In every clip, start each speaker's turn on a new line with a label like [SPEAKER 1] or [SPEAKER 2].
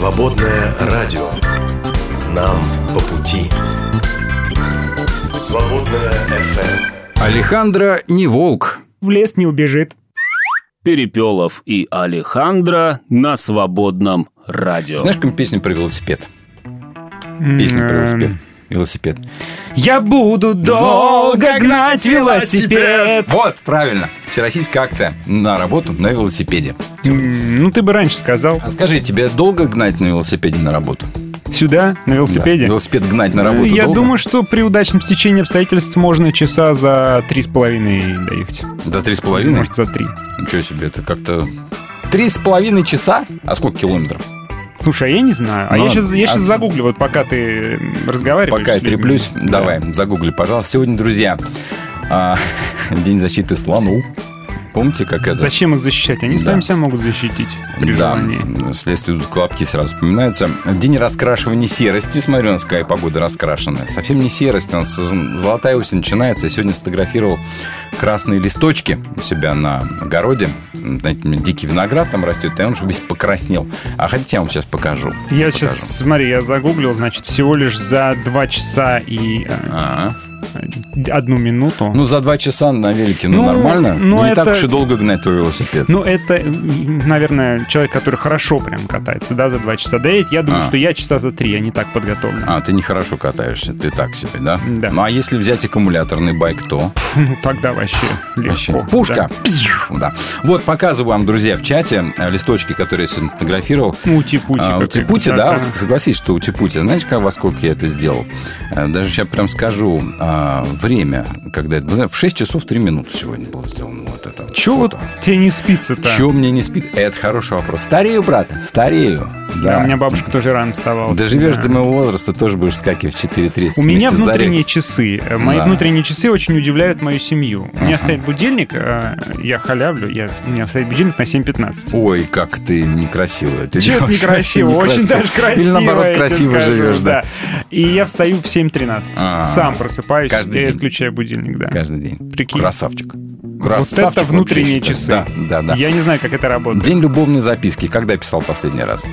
[SPEAKER 1] Свободное радио. Нам по пути. Свободное FM.
[SPEAKER 2] Алехандро не волк.
[SPEAKER 3] В лес не убежит.
[SPEAKER 4] Перепелов и Алехандро на свободном радио.
[SPEAKER 2] Знаешь, какую песню про велосипед? Песню про велосипед. Велосипед.
[SPEAKER 3] Я буду долго гнать велосипед.
[SPEAKER 2] Вот, правильно. Всероссийская акция на работу на велосипеде.
[SPEAKER 3] Ну, ты бы раньше сказал.
[SPEAKER 2] А скажи, тебе долго гнать на велосипеде на работу?
[SPEAKER 3] Сюда, на велосипеде?
[SPEAKER 2] Да. Велосипед гнать на
[SPEAKER 3] Ну,
[SPEAKER 2] работу
[SPEAKER 3] Я
[SPEAKER 2] долго?
[SPEAKER 3] думаю, что при удачном стечении обстоятельств можно часа за три с половиной доехать.
[SPEAKER 2] До три с половиной?
[SPEAKER 3] Может, за три.
[SPEAKER 2] Ничего себе, это как-то... Три с половиной часа? А сколько километров?
[SPEAKER 3] Слушай, а я не знаю. А
[SPEAKER 2] Ну,
[SPEAKER 3] я сейчас, я
[SPEAKER 2] а-
[SPEAKER 3] сейчас загуглю, вот пока ты разговариваешь.
[SPEAKER 2] Пока я треплюсь,
[SPEAKER 3] Да.
[SPEAKER 2] давай, загугли, пожалуйста. Сегодня, друзья, а, День защиты слонов. Помните, как это?
[SPEAKER 3] Зачем их защищать? Они
[SPEAKER 2] Да.
[SPEAKER 3] сами себя могут защитить при
[SPEAKER 2] Да,
[SPEAKER 3] желании.
[SPEAKER 2] следствие тут колобки сразу вспоминаются. День раскрашивания серости. Смотрю, у нас какая погода раскрашенная. Совсем не серость, у нас золотая осень начинается. Я сегодня сфотографировал красные листочки у себя на огороде. Знаете, дикий виноград там растет, и он уже весь покраснел. А хотите, я вам сейчас покажу?
[SPEAKER 3] Я
[SPEAKER 2] Покажу.
[SPEAKER 3] сейчас, смотри, я загуглил, значит, всего лишь за два часа и э,
[SPEAKER 2] А,
[SPEAKER 3] одну минуту.
[SPEAKER 2] Ну, за два часа на велике, ну,
[SPEAKER 3] Ну,
[SPEAKER 2] нормально.
[SPEAKER 3] ну,
[SPEAKER 2] не так
[SPEAKER 3] это-
[SPEAKER 2] уж и долго гнать твой велосипед.
[SPEAKER 3] Ну, это, наверное, человек, который хорошо прям катается, да, за два часа доедет. Я думаю,
[SPEAKER 2] А.
[SPEAKER 3] что я часа за три, я не так подготовлен.
[SPEAKER 2] А, ты нехорошо катаешься, ты так себе, да?
[SPEAKER 3] Да.
[SPEAKER 2] Ну, а если взять аккумуляторный байк, то...
[SPEAKER 3] Ну, тогда вообще
[SPEAKER 2] Вообще.
[SPEAKER 3] легко.
[SPEAKER 2] Пушка!
[SPEAKER 3] Да.
[SPEAKER 2] Да. Вот, показываю вам, друзья, в чате э, листочки, которые я сегодня сфотографировал.
[SPEAKER 3] Ну, Ути-пути.
[SPEAKER 2] А,
[SPEAKER 3] как
[SPEAKER 2] Утипути,
[SPEAKER 3] их,
[SPEAKER 2] да,
[SPEAKER 3] да.
[SPEAKER 2] согласись, что Утипути. Знаете, как, во сколько я это сделал? Э, Даже сейчас прям скажу а, время, когда это было. В 6 часов 3 минуты сегодня было сделано вот это
[SPEAKER 3] Чего вот тебе не спится-то?
[SPEAKER 2] Чего мне не спит? Это хороший вопрос. Старею, брат, старею.
[SPEAKER 3] Да, у меня бабушка тоже рано вставала.
[SPEAKER 2] Доживешь
[SPEAKER 3] Да.
[SPEAKER 2] до моего возраста, тоже будешь скакивать в 4.30.
[SPEAKER 3] У меня внутренние часы. Э, Мои
[SPEAKER 2] Да.
[SPEAKER 3] внутренние часы очень удивляют мою семью. У меня
[SPEAKER 2] Ага.
[SPEAKER 3] стоит будильник, э, я халявлю, я, у меня стоит будильник на 7.15.
[SPEAKER 2] Ой, как ты некрасиво это делаешь.
[SPEAKER 3] некрасиво? Очень даже красиво.
[SPEAKER 2] Или наоборот, красиво живешь, да.
[SPEAKER 3] И я встаю в 7.13.
[SPEAKER 2] А.
[SPEAKER 3] Сам просыпаюсь
[SPEAKER 2] Каждый
[SPEAKER 3] и
[SPEAKER 2] день.
[SPEAKER 3] отключаю будильник, да.
[SPEAKER 2] Каждый день.
[SPEAKER 3] Прикинь.
[SPEAKER 2] Красавчик.
[SPEAKER 3] Вот
[SPEAKER 2] Красавчик
[SPEAKER 3] это внутренние
[SPEAKER 2] вообще,
[SPEAKER 3] часы.
[SPEAKER 2] Да, да, да.
[SPEAKER 3] Я не знаю, как это работает.
[SPEAKER 2] День любовной записки. Когда писал последний раз?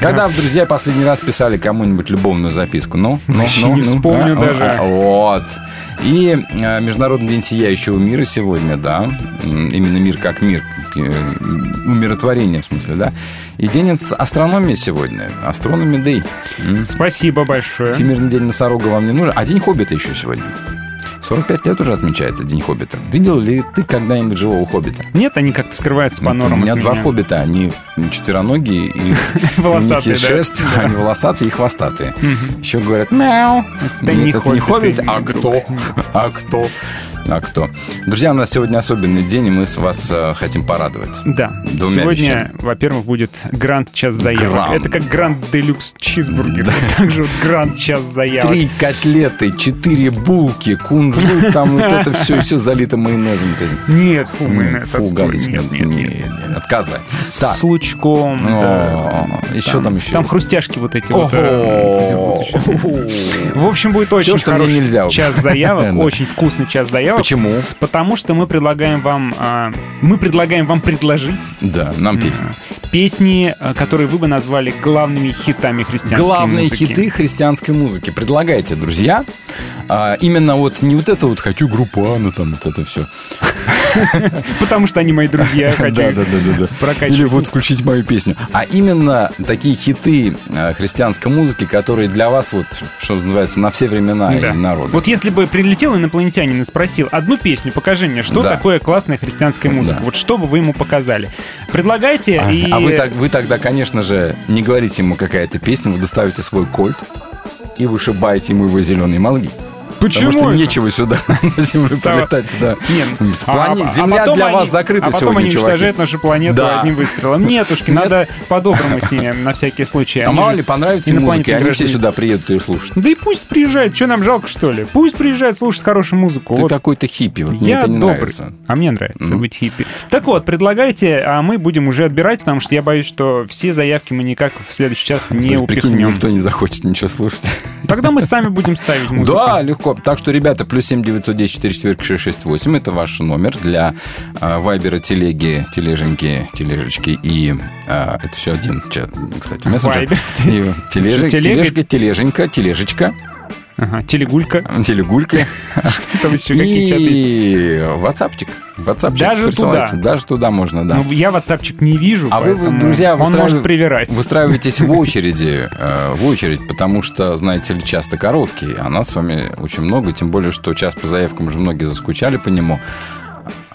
[SPEAKER 2] Когда, друзья, последний раз писали кому-нибудь любовную записку? Ну, ну, ну,
[SPEAKER 3] не
[SPEAKER 2] ну,
[SPEAKER 3] вспомню
[SPEAKER 2] а,
[SPEAKER 3] даже.
[SPEAKER 2] а, Вот. И э, Международный день сияющего мира сегодня, да. Именно мир как мир. э, Умиротворение, в смысле, да. И день ас- астрономии сегодня. Астрономи Дэй.
[SPEAKER 3] Спасибо большое.
[SPEAKER 2] Всемирный день носорога вам не нужен. А день хоббита еще сегодня. 45 лет уже отмечается День хоббита. Видел ли ты когда-нибудь живого хоббита?
[SPEAKER 3] Нет, они как-то скрываются по
[SPEAKER 2] Вот
[SPEAKER 3] норам
[SPEAKER 2] у меня два хоббита, они четвероногие, и
[SPEAKER 3] Волосатые,
[SPEAKER 2] шерсть, они волосатые и хвостатые. Еще говорят мяу. Нет,
[SPEAKER 3] не
[SPEAKER 2] это не хоббит, а
[SPEAKER 3] не
[SPEAKER 2] кто? А кто? А кто? Друзья, у нас сегодня особенный день, и мы с вас э, хотим порадовать.
[SPEAKER 3] Да.
[SPEAKER 2] Двумя
[SPEAKER 3] Сегодня, во-первых, будет грант час заявок.
[SPEAKER 2] Грант.
[SPEAKER 3] Это как грант делюкс чизбургер.
[SPEAKER 2] Да.
[SPEAKER 3] Также вот грант час заявок.
[SPEAKER 2] Три котлеты, четыре булки, кунжут, там вот это все, все залито майонезом.
[SPEAKER 3] Нет, фу, майонез,
[SPEAKER 2] Фу, гадость,
[SPEAKER 3] Нет, нет,
[SPEAKER 2] Нет, отказать.
[SPEAKER 3] С лучком,
[SPEAKER 2] Еще там еще
[SPEAKER 3] Там хрустяшки вот эти вот. э. В общем, будет очень хороший час заявок, очень вкусный час заявок.
[SPEAKER 2] Почему?
[SPEAKER 3] Потому что мы предлагаем вам, а, мы предлагаем вам предложить
[SPEAKER 2] Да, нам песня.
[SPEAKER 3] а, песни, а, которые вы бы назвали главными хитами христианской
[SPEAKER 2] Главные
[SPEAKER 3] музыки.
[SPEAKER 2] хиты христианской музыки. Предлагайте, друзья. А, именно вот не вот это вот «хочу группу Анна», там вот это все.
[SPEAKER 3] Потому что они мои друзья, хочу
[SPEAKER 2] Да, да, да, да. Или вот включить мою песню. А именно такие хиты э, христианской музыки, которые для вас вот, что называется, на все времена
[SPEAKER 3] Да.
[SPEAKER 2] и народы.
[SPEAKER 3] Вот если бы прилетел инопланетянин и спросил, одну песню покажи мне, что
[SPEAKER 2] Да.
[SPEAKER 3] такое классная христианская музыка,
[SPEAKER 2] Да.
[SPEAKER 3] вот что бы вы ему показали. Предлагайте
[SPEAKER 2] А,
[SPEAKER 3] и...
[SPEAKER 2] а вы, так- вы тогда, конечно же, не говорите ему какая-то песня, вы доставите свой кольт и вышибаете ему его зеленые мозги.
[SPEAKER 3] Почему
[SPEAKER 2] Потому что
[SPEAKER 3] это?
[SPEAKER 2] нечего сюда на Землю полетать. Да.
[SPEAKER 3] Нет,
[SPEAKER 2] С плане- Земля
[SPEAKER 3] потом
[SPEAKER 2] для
[SPEAKER 3] они-
[SPEAKER 2] вас закрыта
[SPEAKER 3] А потом
[SPEAKER 2] сегодня,
[SPEAKER 3] они
[SPEAKER 2] чуваки.
[SPEAKER 3] уничтожают нашу планету
[SPEAKER 2] Да.
[SPEAKER 3] одним выстрелом. Нетушки,
[SPEAKER 2] Нет.
[SPEAKER 3] надо по-доброму с ними, на всякий случай.
[SPEAKER 2] А
[SPEAKER 3] Они
[SPEAKER 2] мало ли понравится музыка, и
[SPEAKER 3] инопланетные
[SPEAKER 2] они все
[SPEAKER 3] граждане.
[SPEAKER 2] сюда приедут ее слушать.
[SPEAKER 3] Да и пусть приезжает, что нам жалко, что ли? Пусть приезжает слушать хорошую музыку.
[SPEAKER 2] Ты
[SPEAKER 3] Вот
[SPEAKER 2] какой-то хиппи, вот мне
[SPEAKER 3] я
[SPEAKER 2] это не
[SPEAKER 3] добрый.
[SPEAKER 2] нравится.
[SPEAKER 3] А мне нравится
[SPEAKER 2] Мгм.
[SPEAKER 3] быть хиппи. Так вот, предлагайте, а мы будем уже отбирать, потому что я боюсь, что все заявки мы никак в следующий час не
[SPEAKER 2] Прикинь,
[SPEAKER 3] упихнем.
[SPEAKER 2] никто не захочет ничего слушать.
[SPEAKER 3] Тогда мы сами будем ставить музыку.
[SPEAKER 2] Да, легко. Так что, ребята, плюс 7 910 4 четверки 668 это ваш номер для э, вайбера, телеги, тележеньки, тележечки и э, это все один, кстати, мессенджер.
[SPEAKER 3] Вайбер.
[SPEAKER 2] И тележек, тележка, тележенька, тележечка,
[SPEAKER 3] Ага, телегулька.
[SPEAKER 2] телегульки.
[SPEAKER 3] Что там еще какие чаты?
[SPEAKER 2] И ватсапчик. Ватсапчик
[SPEAKER 3] Даже туда?
[SPEAKER 2] Даже туда можно, да.
[SPEAKER 3] Ну, я ватсапчик не вижу,
[SPEAKER 2] А вы, друзья,
[SPEAKER 3] он может привирать.
[SPEAKER 2] выстраиваетесь в очереди, э, в очередь, потому что, знаете ли, часто короткий, а нас с вами очень много, тем более, что час по заявкам уже многие заскучали по нему.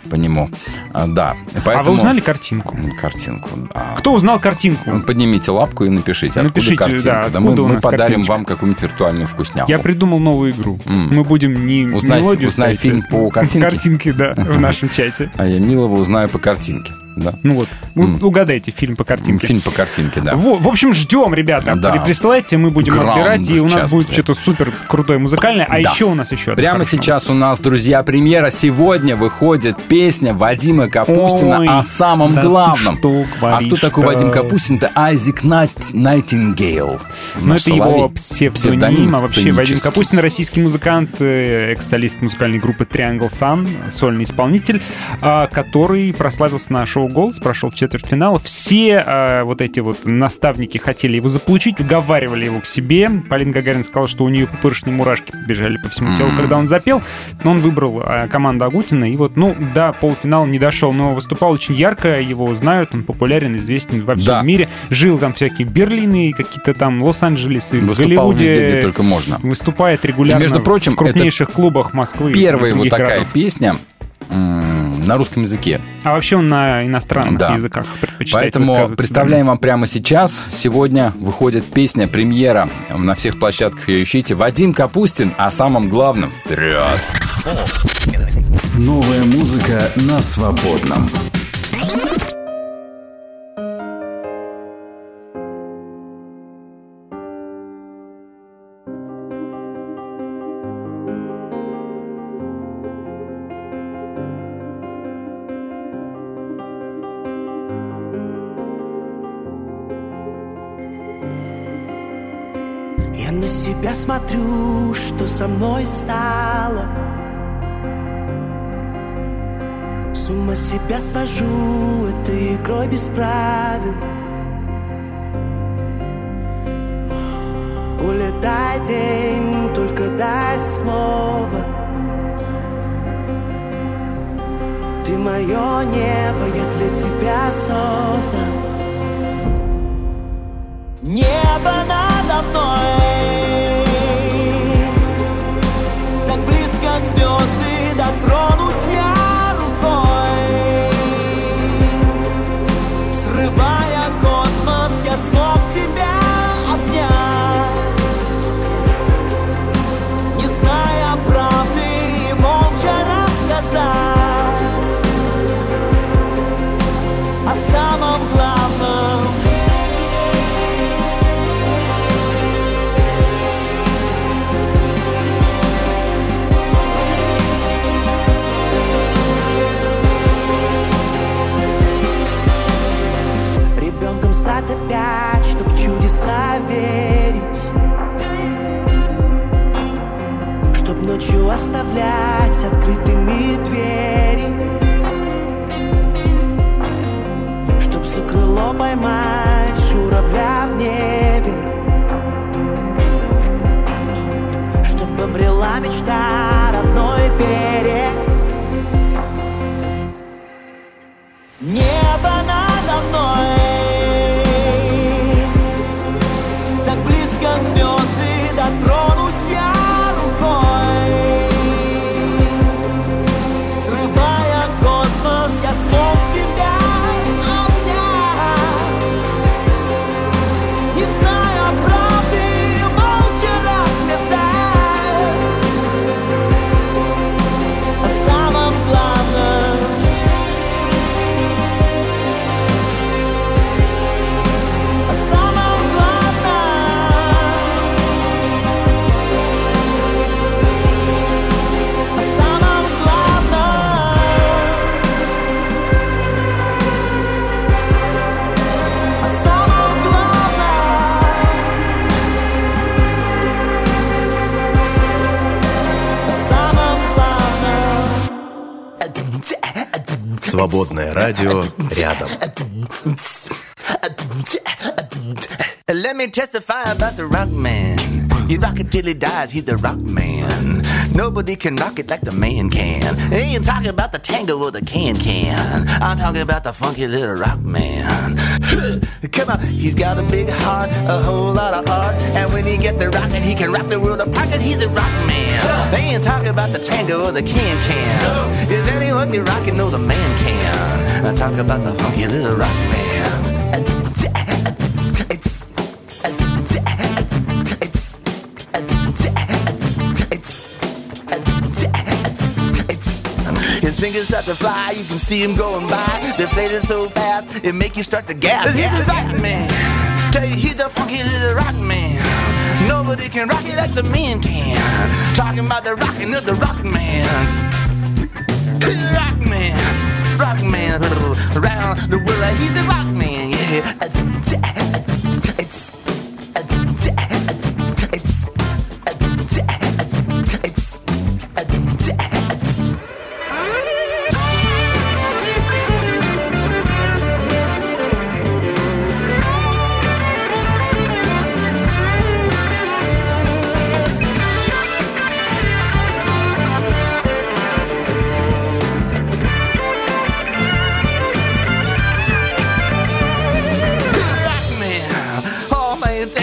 [SPEAKER 2] По нему. А, да.
[SPEAKER 3] А
[SPEAKER 2] Поэтому...
[SPEAKER 3] вы узнали картинку?
[SPEAKER 2] Картинку. А,
[SPEAKER 3] Кто узнал картинку?
[SPEAKER 2] Поднимите лапку и напишите,
[SPEAKER 3] Напишите,
[SPEAKER 2] откуда картинка.
[SPEAKER 3] да,
[SPEAKER 2] мы,
[SPEAKER 3] откуда у
[SPEAKER 2] мы
[SPEAKER 3] нас
[SPEAKER 2] подарим
[SPEAKER 3] картиночка.
[SPEAKER 2] вам какую-нибудь виртуальную вкусняху.
[SPEAKER 3] Я придумал новую игру.
[SPEAKER 2] М.
[SPEAKER 3] Мы будем не
[SPEAKER 2] Узнай-
[SPEAKER 3] мелодию
[SPEAKER 2] узнай
[SPEAKER 3] ставить,
[SPEAKER 2] фильм
[SPEAKER 3] а
[SPEAKER 2] по картинке.
[SPEAKER 3] Картинки, да, в нашем чате.
[SPEAKER 2] А я милого узнаю по картинке. Да.
[SPEAKER 3] Ну вот, угадайте фильм по картинке.
[SPEAKER 2] Фильм по картинке, да.
[SPEAKER 3] В, общем, ждем, ребята.
[SPEAKER 2] Да.
[SPEAKER 3] При- Присылайте, мы будем
[SPEAKER 2] Граунд
[SPEAKER 3] отбирать, и у нас будет что-то супер крутое музыкальное. А
[SPEAKER 2] Да.
[SPEAKER 3] еще у нас еще
[SPEAKER 2] Прямо сейчас у нас, друзья, премьера. Сегодня выходит песня Вадима Капустина
[SPEAKER 3] Ой,
[SPEAKER 2] о самом
[SPEAKER 3] да
[SPEAKER 2] главном.
[SPEAKER 3] что
[SPEAKER 2] а кто такой Вадим Капустин? Это Айзек Найт- Найтингейл.
[SPEAKER 3] Ну, это его
[SPEAKER 2] соловей.
[SPEAKER 3] псевдоним, а вообще Вадим. Капустин, российский музыкант, э, экс-солист музыкальной группы Triangle Sun, сольный исполнитель, а, который прославился на шоу «Голос», прошел в четвертьфинал. Все а, вот эти вот наставники хотели его заполучить, уговаривали его к себе. Полина Гагарина сказала, что у нее пупырышные мурашки побежали по всему телу, когда он запел, но он выбрал а, команду Агутина, и вот, ну, до полуфинала не дошел, но выступал очень ярко, его знают, он популярен, известен во всем
[SPEAKER 2] Да.
[SPEAKER 3] мире. Жил там всякие Берлины, какие-то там Лос-Анджелесы, в
[SPEAKER 2] Выступал
[SPEAKER 3] Голливуде
[SPEAKER 2] везде, где только можно.
[SPEAKER 3] выступает регулярно
[SPEAKER 2] И, между прочим,
[SPEAKER 3] в крупнейших клубах Москвы.
[SPEAKER 2] Первая вот такая
[SPEAKER 3] городов.
[SPEAKER 2] песня на русском языке.
[SPEAKER 3] А вообще он на иностранных
[SPEAKER 2] Да.
[SPEAKER 3] языках предпочитает
[SPEAKER 2] Поэтому представляем вам прямо сейчас. Сегодня выходит песня, премьера. На всех площадках ее ищите. Вадим Капустин о самом главном. Вперед!
[SPEAKER 5] Новая музыка на свободном.
[SPEAKER 6] Смотрю, что со мной стало. С ума себя свожу этой игрой без правил. Улетай день, только дай слово. Ты мое небо, я для тебя создан Небо надо мной Ночью оставлять открытыми двери Чтоб за крыло поймать журавля в небе Чтоб обрела мечта родной берег
[SPEAKER 7] Свободное радио рядом.
[SPEAKER 8] Let me testify about the rock man. He rock it till he dies, he's the rock man. Nobody can rock it like the man can. I ain't talking about the tango or the can can. I'm talking about the funky little rock man. Come on, he's got a big heart, a whole lot of art. And when he gets to rockin', he can rock the world apart, cause he's a rock man. They ain't talking about the tango or the can can. If anyone can rock it, know the man can. I talk about the funky little rock man. Fingers start to fly, you can see him going by. They're fading so fast, it make you start to gasp. He's the rock man. Tell you he's the funky little rock man. Nobody can rock it like the man can. Talking about the rocking of the rock man. Rock man, rock man, around the world, he's the rock man, yeah. It's,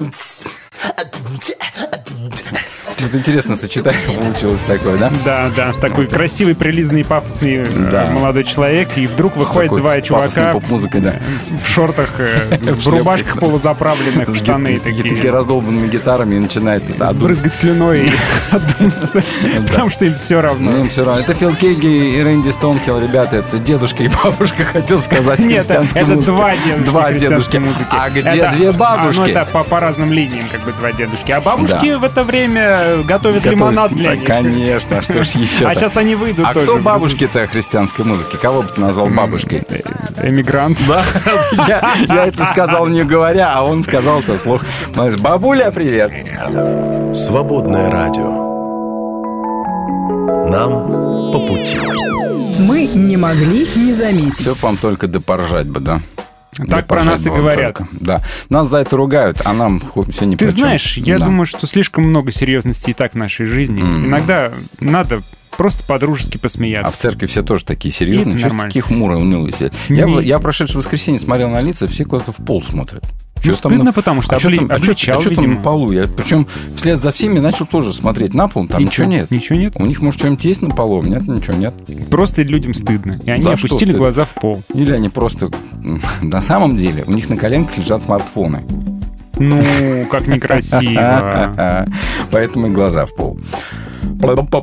[SPEAKER 8] It's.
[SPEAKER 2] Вот интересно сочетание получилось такое, да?
[SPEAKER 3] Да, да, такой красивый, прилизный, пафосный э,
[SPEAKER 2] Да.
[SPEAKER 3] молодой человек, и вдруг выходит два чувака
[SPEAKER 2] поп-музыкой, да.
[SPEAKER 3] в шортах, э, в рубашках полузаправленных, в штаны
[SPEAKER 2] такие
[SPEAKER 3] такие.
[SPEAKER 2] раздолбанными гитарами и начинает это
[SPEAKER 3] брызгать слюной и отдуматься, потому что им все равно.
[SPEAKER 2] Им все равно. Это Фил Кейги и Рэнди Стоунхилл, ребята, это дедушка и бабушка, хотел сказать,
[SPEAKER 3] Нет,
[SPEAKER 2] христианской
[SPEAKER 3] это
[SPEAKER 2] музыки.
[SPEAKER 3] два дедушки
[SPEAKER 2] Два дедушки. А где
[SPEAKER 3] Это-
[SPEAKER 2] две бабушки?
[SPEAKER 3] ну, это по, разным линиям, как бы два дедушки. А бабушки в это время готовят
[SPEAKER 2] Готовят-
[SPEAKER 3] лимонад для
[SPEAKER 2] Да,
[SPEAKER 3] них.
[SPEAKER 2] Конечно, что ж еще
[SPEAKER 3] А сейчас они выйдут
[SPEAKER 2] А кто бабушки-то христианской музыки? Кого бы ты назвал бабушкой?
[SPEAKER 3] Эмигрант.
[SPEAKER 2] Да, я, это сказал не говоря, а он сказал это слух. Бабуля, привет.
[SPEAKER 7] Свободное радио. Нам по пути.
[SPEAKER 9] Мы не могли не заметить.
[SPEAKER 2] Все вам только допоржать бы, да?
[SPEAKER 3] Так про нас и говорят.
[SPEAKER 2] только. Да. Нас за это ругают, а нам все не
[SPEAKER 3] Ты знаешь, я
[SPEAKER 2] Да.
[SPEAKER 3] думаю, что слишком много серьезности и так в нашей жизни. Иногда надо просто по-дружески
[SPEAKER 2] А в
[SPEAKER 3] посмеяться.
[SPEAKER 2] церкви все тоже такие серьезные.
[SPEAKER 3] Нормально.
[SPEAKER 2] такие хмурые, унылые сидят? Я, я прошедшее воскресенье смотрел на лица, все куда-то в пол смотрят.
[SPEAKER 3] Ну,
[SPEAKER 2] Чё
[SPEAKER 3] стыдно, потому что
[SPEAKER 2] а
[SPEAKER 3] обли-
[SPEAKER 2] там, а чё-
[SPEAKER 3] обличал,
[SPEAKER 2] а чё там
[SPEAKER 3] видимо.
[SPEAKER 2] на полу? Я, причем вслед за всеми начал тоже смотреть на пол, там ничего
[SPEAKER 3] чё?
[SPEAKER 2] нет.
[SPEAKER 3] Ничего нет?
[SPEAKER 2] У них, может, что-нибудь есть на полу, у меня ничего нет.
[SPEAKER 3] Просто людям стыдно. И они
[SPEAKER 2] За что
[SPEAKER 3] опустили глаза в пол.
[SPEAKER 2] Или они просто... На самом деле, у них на коленках лежат смартфоны.
[SPEAKER 3] Ну, как некрасиво.
[SPEAKER 2] Поэтому и глаза в пол.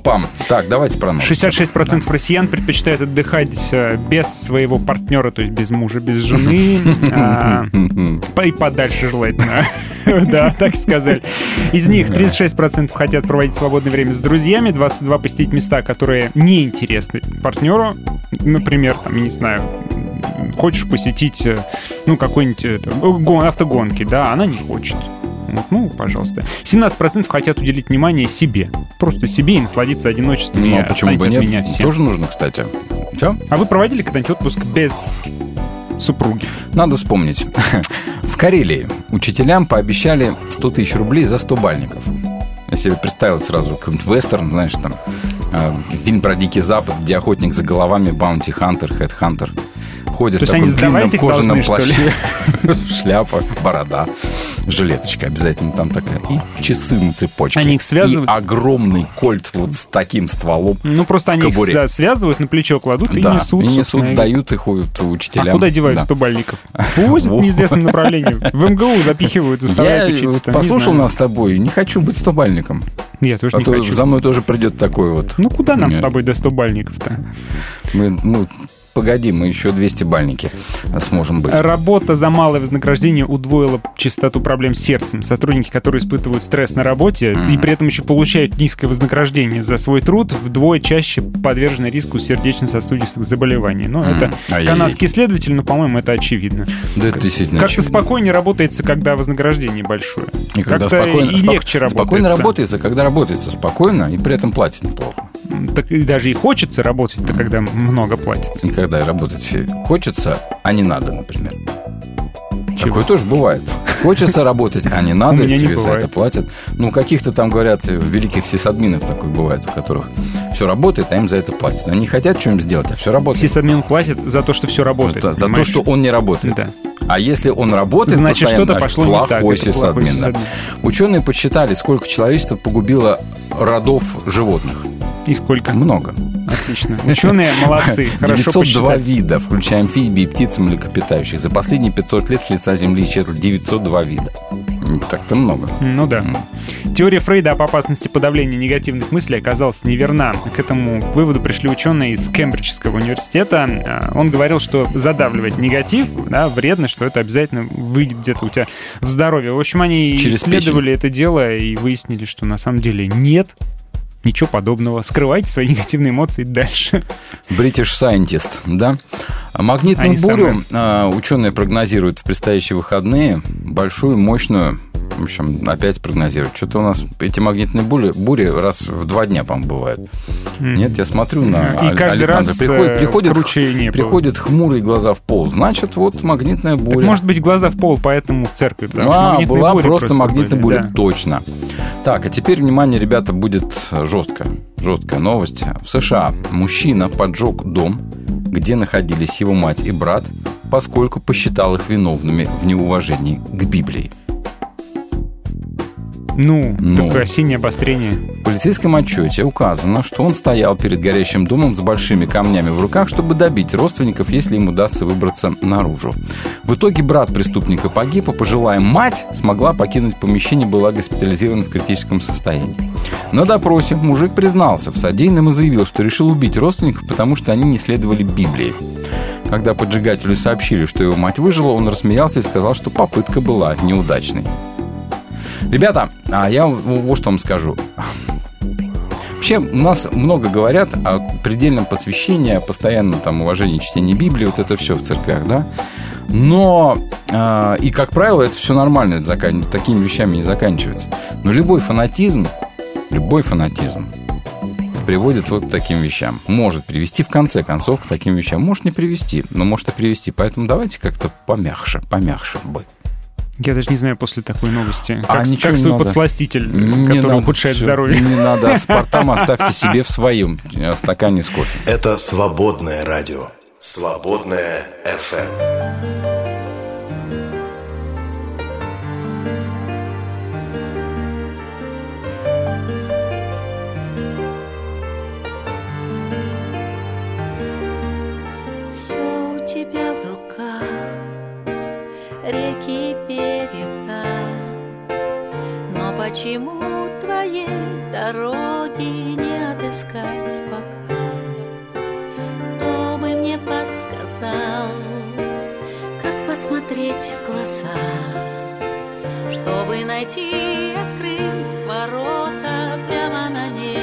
[SPEAKER 2] Пам. Так, давайте про новости.
[SPEAKER 3] 66% россиян предпочитают отдыхать э, без своего партнера, то есть без мужа, без жены, а, и подальше желательно. Да, так сказали. Из них 36% хотят проводить свободное время с друзьями, 22% посетить места, которые неинтересны партнеру. Например, там, я не знаю, хочешь посетить, э, ну, какой-нибудь гон- автогонки, да, она не хочет. Ну, пожалуйста. 17% хотят уделить внимание себе. Просто себе и насладиться одиночеством.
[SPEAKER 2] Ну, а почему бы нет?
[SPEAKER 3] меня все.
[SPEAKER 2] Тоже нужно, кстати. Все?
[SPEAKER 3] А вы проводили когда-нибудь отпуск без супруги?
[SPEAKER 2] Надо вспомнить. В Карелии учителям пообещали 100 тысяч рублей за 100 бальников. Я себе представил сразу какой-нибудь вестерн, знаешь, там э, фильм про Дикий Запад, где охотник за головами, баунти хантер, хед хантер ходит
[SPEAKER 3] То
[SPEAKER 2] в таком длинном кожаном плаще, шляпа, борода, жилеточка обязательно там такая, и часы на цепочке.
[SPEAKER 3] Они их связывают?
[SPEAKER 2] И огромный кольт вот с таким стволом.
[SPEAKER 3] Ну, просто они их да, связывают, на плечо кладут и
[SPEAKER 2] да,
[SPEAKER 3] несут.
[SPEAKER 2] и несут, сдают их у-
[SPEAKER 3] А
[SPEAKER 2] учителям.
[SPEAKER 3] куда девают
[SPEAKER 2] Да.
[SPEAKER 3] стубальников? Увозят в неизвестном направлении. В МГУ запихивают, заставляют
[SPEAKER 2] Я
[SPEAKER 3] учиться.
[SPEAKER 2] послушал нас с тобой, не хочу быть стобальником.
[SPEAKER 3] Я тоже
[SPEAKER 2] А
[SPEAKER 3] не
[SPEAKER 2] то
[SPEAKER 3] хочу.
[SPEAKER 2] за мной тоже придет такой вот.
[SPEAKER 3] Ну, куда нам
[SPEAKER 2] Нет.
[SPEAKER 3] с тобой до стубальников-то?
[SPEAKER 2] Мы, ну, погоди, мы еще 200 бальники сможем быть.
[SPEAKER 3] Работа за малое вознаграждение удвоила частоту проблем с сердцем. Сотрудники, которые испытывают стресс на работе и при этом еще получают низкое вознаграждение за свой труд, вдвое чаще подвержены риску сердечно-сосудистых заболеваний. Ну, это
[SPEAKER 2] Ай-яй-яй.
[SPEAKER 3] канадский исследователь, но, по-моему, это очевидно.
[SPEAKER 2] Да, это действительно
[SPEAKER 3] Как-то
[SPEAKER 2] очевидно.
[SPEAKER 3] спокойнее работается, когда вознаграждение большое.
[SPEAKER 2] И когда
[SPEAKER 3] Как-то
[SPEAKER 2] спокойно,
[SPEAKER 3] и
[SPEAKER 2] спок-
[SPEAKER 3] легче работается.
[SPEAKER 2] спокойно работается, когда работается спокойно и при этом платит неплохо.
[SPEAKER 3] Так и даже и хочется работать-то, когда много платят.
[SPEAKER 2] И когда работать хочется, а не надо, например.
[SPEAKER 3] Чего?
[SPEAKER 2] Такое тоже бывает. Хочется работать, а не надо,
[SPEAKER 3] меня не
[SPEAKER 2] тебе за это платят. Ну, каких-то там, говорят, великих сисадминов такое бывает, у которых все работает, а им за это платят. Они хотят что-нибудь сделать, а все работает.
[SPEAKER 3] Сисадмин платит за то, что все работает.
[SPEAKER 2] За- за то, что он не работает.
[SPEAKER 3] Да.
[SPEAKER 2] А если он работает,
[SPEAKER 3] Значит, что-то пошло не так.
[SPEAKER 2] плохой
[SPEAKER 3] Это плохой
[SPEAKER 2] сисадмин. да.
[SPEAKER 3] сисадмин.
[SPEAKER 2] Ученые подсчитали, сколько человечество погубило родов животных.
[SPEAKER 3] И сколько?
[SPEAKER 2] Много.
[SPEAKER 3] Отлично. Ученые молодцы. Хорошо
[SPEAKER 2] 902
[SPEAKER 3] посчитали.
[SPEAKER 2] вида, включая амфибии, птиц и млекопитающих. За последние 500 лет с лица Земли исчезло 902 вида. Так-то много.
[SPEAKER 3] Ну да. Теория Фрейда об опасности подавления негативных мыслей оказалась неверна. К этому выводу пришли ученые из Кембриджского университета. А, Он говорил, что задавливать негатив да, вредно, что это обязательно выйдет где-то у тебя в здоровье. В общем, они
[SPEAKER 2] Через
[SPEAKER 3] исследовали это дело и выяснили, что на самом деле нет ничего подобного. Скрывайте свои негативные эмоции дальше.
[SPEAKER 2] British Scientist, да? А Магнитную
[SPEAKER 3] Они
[SPEAKER 2] бурю
[SPEAKER 3] самые.
[SPEAKER 2] а, ученые прогнозируют в предстоящие выходные. Большую, мощную. В общем, опять прогнозируют. Что-то у нас эти магнитные бури, бури раз в два дня, по-моему, бывают. Нет, я смотрю на
[SPEAKER 3] И
[SPEAKER 2] Аль-
[SPEAKER 3] каждый
[SPEAKER 2] Алехандро.
[SPEAKER 3] раз,
[SPEAKER 2] приходит,
[SPEAKER 3] э,
[SPEAKER 2] приходит,
[SPEAKER 3] круче
[SPEAKER 2] приходит хмурые глаза в пол. Значит, вот магнитная буря.
[SPEAKER 3] Так может быть глаза в пол, поэтому в церкви. что
[SPEAKER 2] А, была
[SPEAKER 3] бури
[SPEAKER 2] просто магнитная
[SPEAKER 3] были,
[SPEAKER 2] буря,
[SPEAKER 3] да.
[SPEAKER 2] точно. Так, а теперь, внимание, ребята, будет жестко. Жесткая новость. В США мужчина поджег дом, где находились его мать и брат, поскольку посчитал их виновными в неуважении к Библии.
[SPEAKER 3] Ну,
[SPEAKER 2] Ну.
[SPEAKER 3] такое осеннее обострение.
[SPEAKER 2] В полицейском отчете указано, что он стоял перед горящим домом с большими камнями в руках, чтобы добить родственников, если им удастся выбраться наружу. В итоге брат преступника погиб, а пожилая мать смогла покинуть помещение, была госпитализирована в критическом состоянии. На допросе мужик признался в содеянном и заявил, что решил убить родственников, потому что они не следовали Библии. Когда поджигателю сообщили, что его мать выжила, он рассмеялся и сказал, что попытка была неудачной. Ребята, а я вот что вам скажу. Вообще, у нас много говорят о предельном посвящении, о постоянном там уважении чтения Библии, вот это все в церквях, да? Но, э, и как правило, это все нормально, это закан- такими вещами не заканчивается. Но любой фанатизм, любой фанатизм приводит вот к таким вещам. Может привести, в конце концов, к таким вещам. Может не привести, но может и привести. Поэтому давайте как-то помягче, помягче бы.
[SPEAKER 3] Я даже не знаю после такой новости.
[SPEAKER 2] А
[SPEAKER 3] Как,
[SPEAKER 2] ничего
[SPEAKER 3] как
[SPEAKER 2] не
[SPEAKER 3] свой
[SPEAKER 2] надо.
[SPEAKER 3] подсластитель,
[SPEAKER 2] Не
[SPEAKER 3] который
[SPEAKER 2] надо,
[SPEAKER 3] ухудшает
[SPEAKER 2] всё,
[SPEAKER 3] здоровье.
[SPEAKER 2] Не надо, а спартам оставьте себе в своем э, стакане с кофе.
[SPEAKER 7] Это свободное радио. Свободное FM.
[SPEAKER 10] Все у тебя в руках, реки почему твоей дороги не отыскать пока? Кто бы мне подсказал, как посмотреть в глаза, чтобы найти и открыть ворота прямо на небеса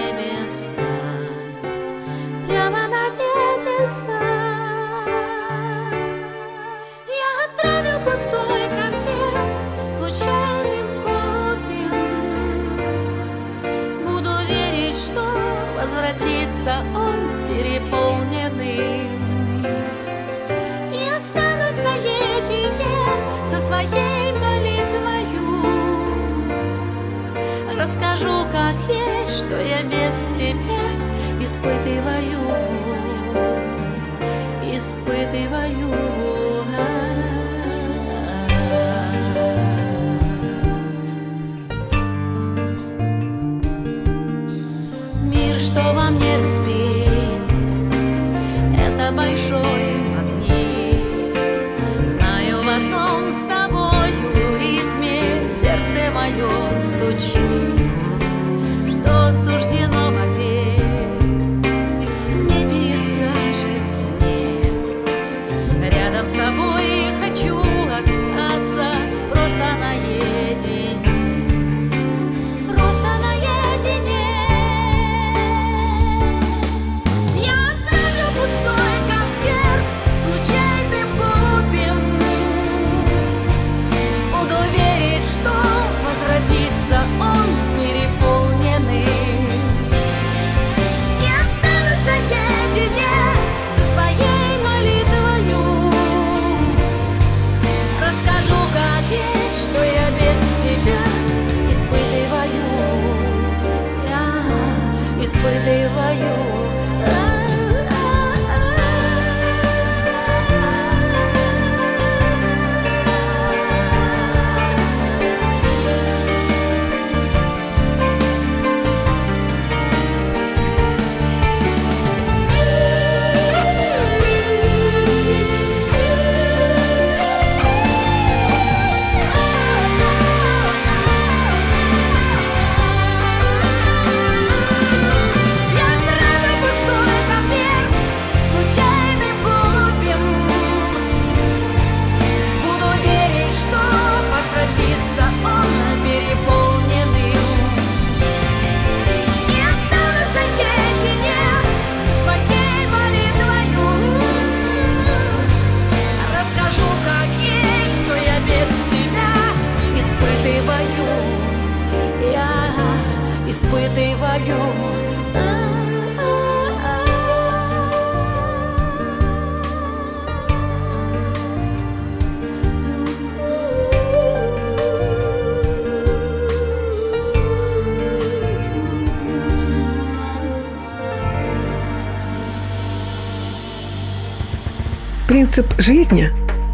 [SPEAKER 11] Принцип жизни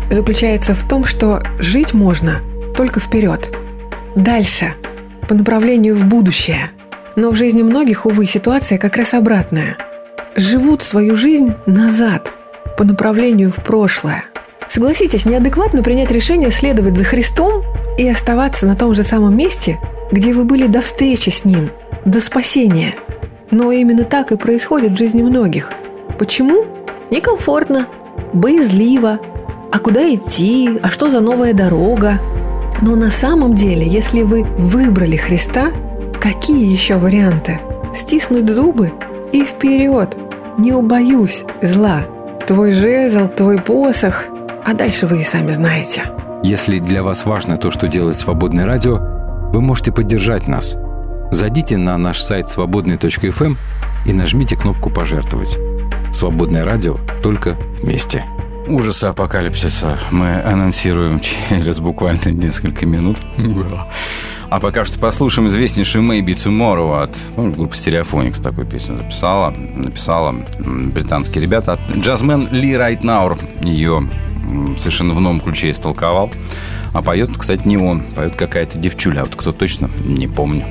[SPEAKER 11] заключается в том, что жить можно только вперед, дальше, по направлению в будущее. Но в жизни многих, увы, ситуация как раз обратная. Живут свою жизнь назад, по направлению в прошлое. Согласитесь, неадекватно принять решение следовать за Христом и оставаться на том же самом месте, где вы были до встречи с Ним, до спасения. Но именно так и происходит в жизни многих. Почему? Некомфортно, боязливо. А куда идти? А что за новая дорога? Но на самом деле, если вы выбрали Христа, какие еще варианты? Стиснуть зубы и вперед. Не убоюсь зла. Твой жезл, твой посох. А дальше вы и сами знаете.
[SPEAKER 2] Если для вас важно то, что делает Свободное радио, вы можете поддержать нас. Зайдите на наш сайт свободный.фм и нажмите кнопку «Пожертвовать». Свободное радио только вместе. Ужасы апокалипсиса мы анонсируем через буквально несколько минут. А пока что послушаем известнейшую Maybe Tomorrow от ну, группы Stereophonics такую песню записала, написала британские ребята. Джазмен Ли Райтнаур ее совершенно в новом ключе истолковал. А поет, кстати, не он, поет какая-то девчуля. Вот кто точно, не помню.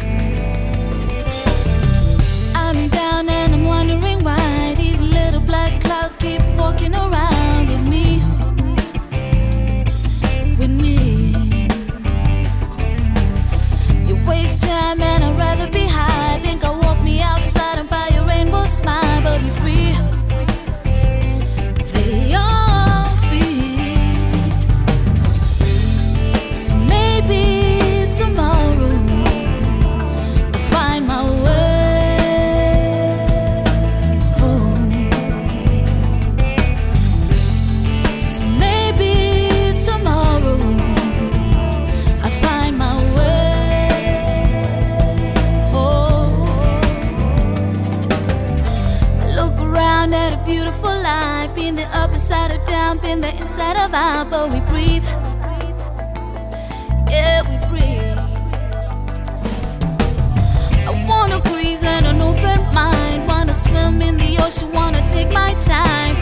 [SPEAKER 12] Being the inside of our but we breathe. Yeah, we breathe. I wanna breathe and an open mind. Wanna swim in the ocean, wanna take my time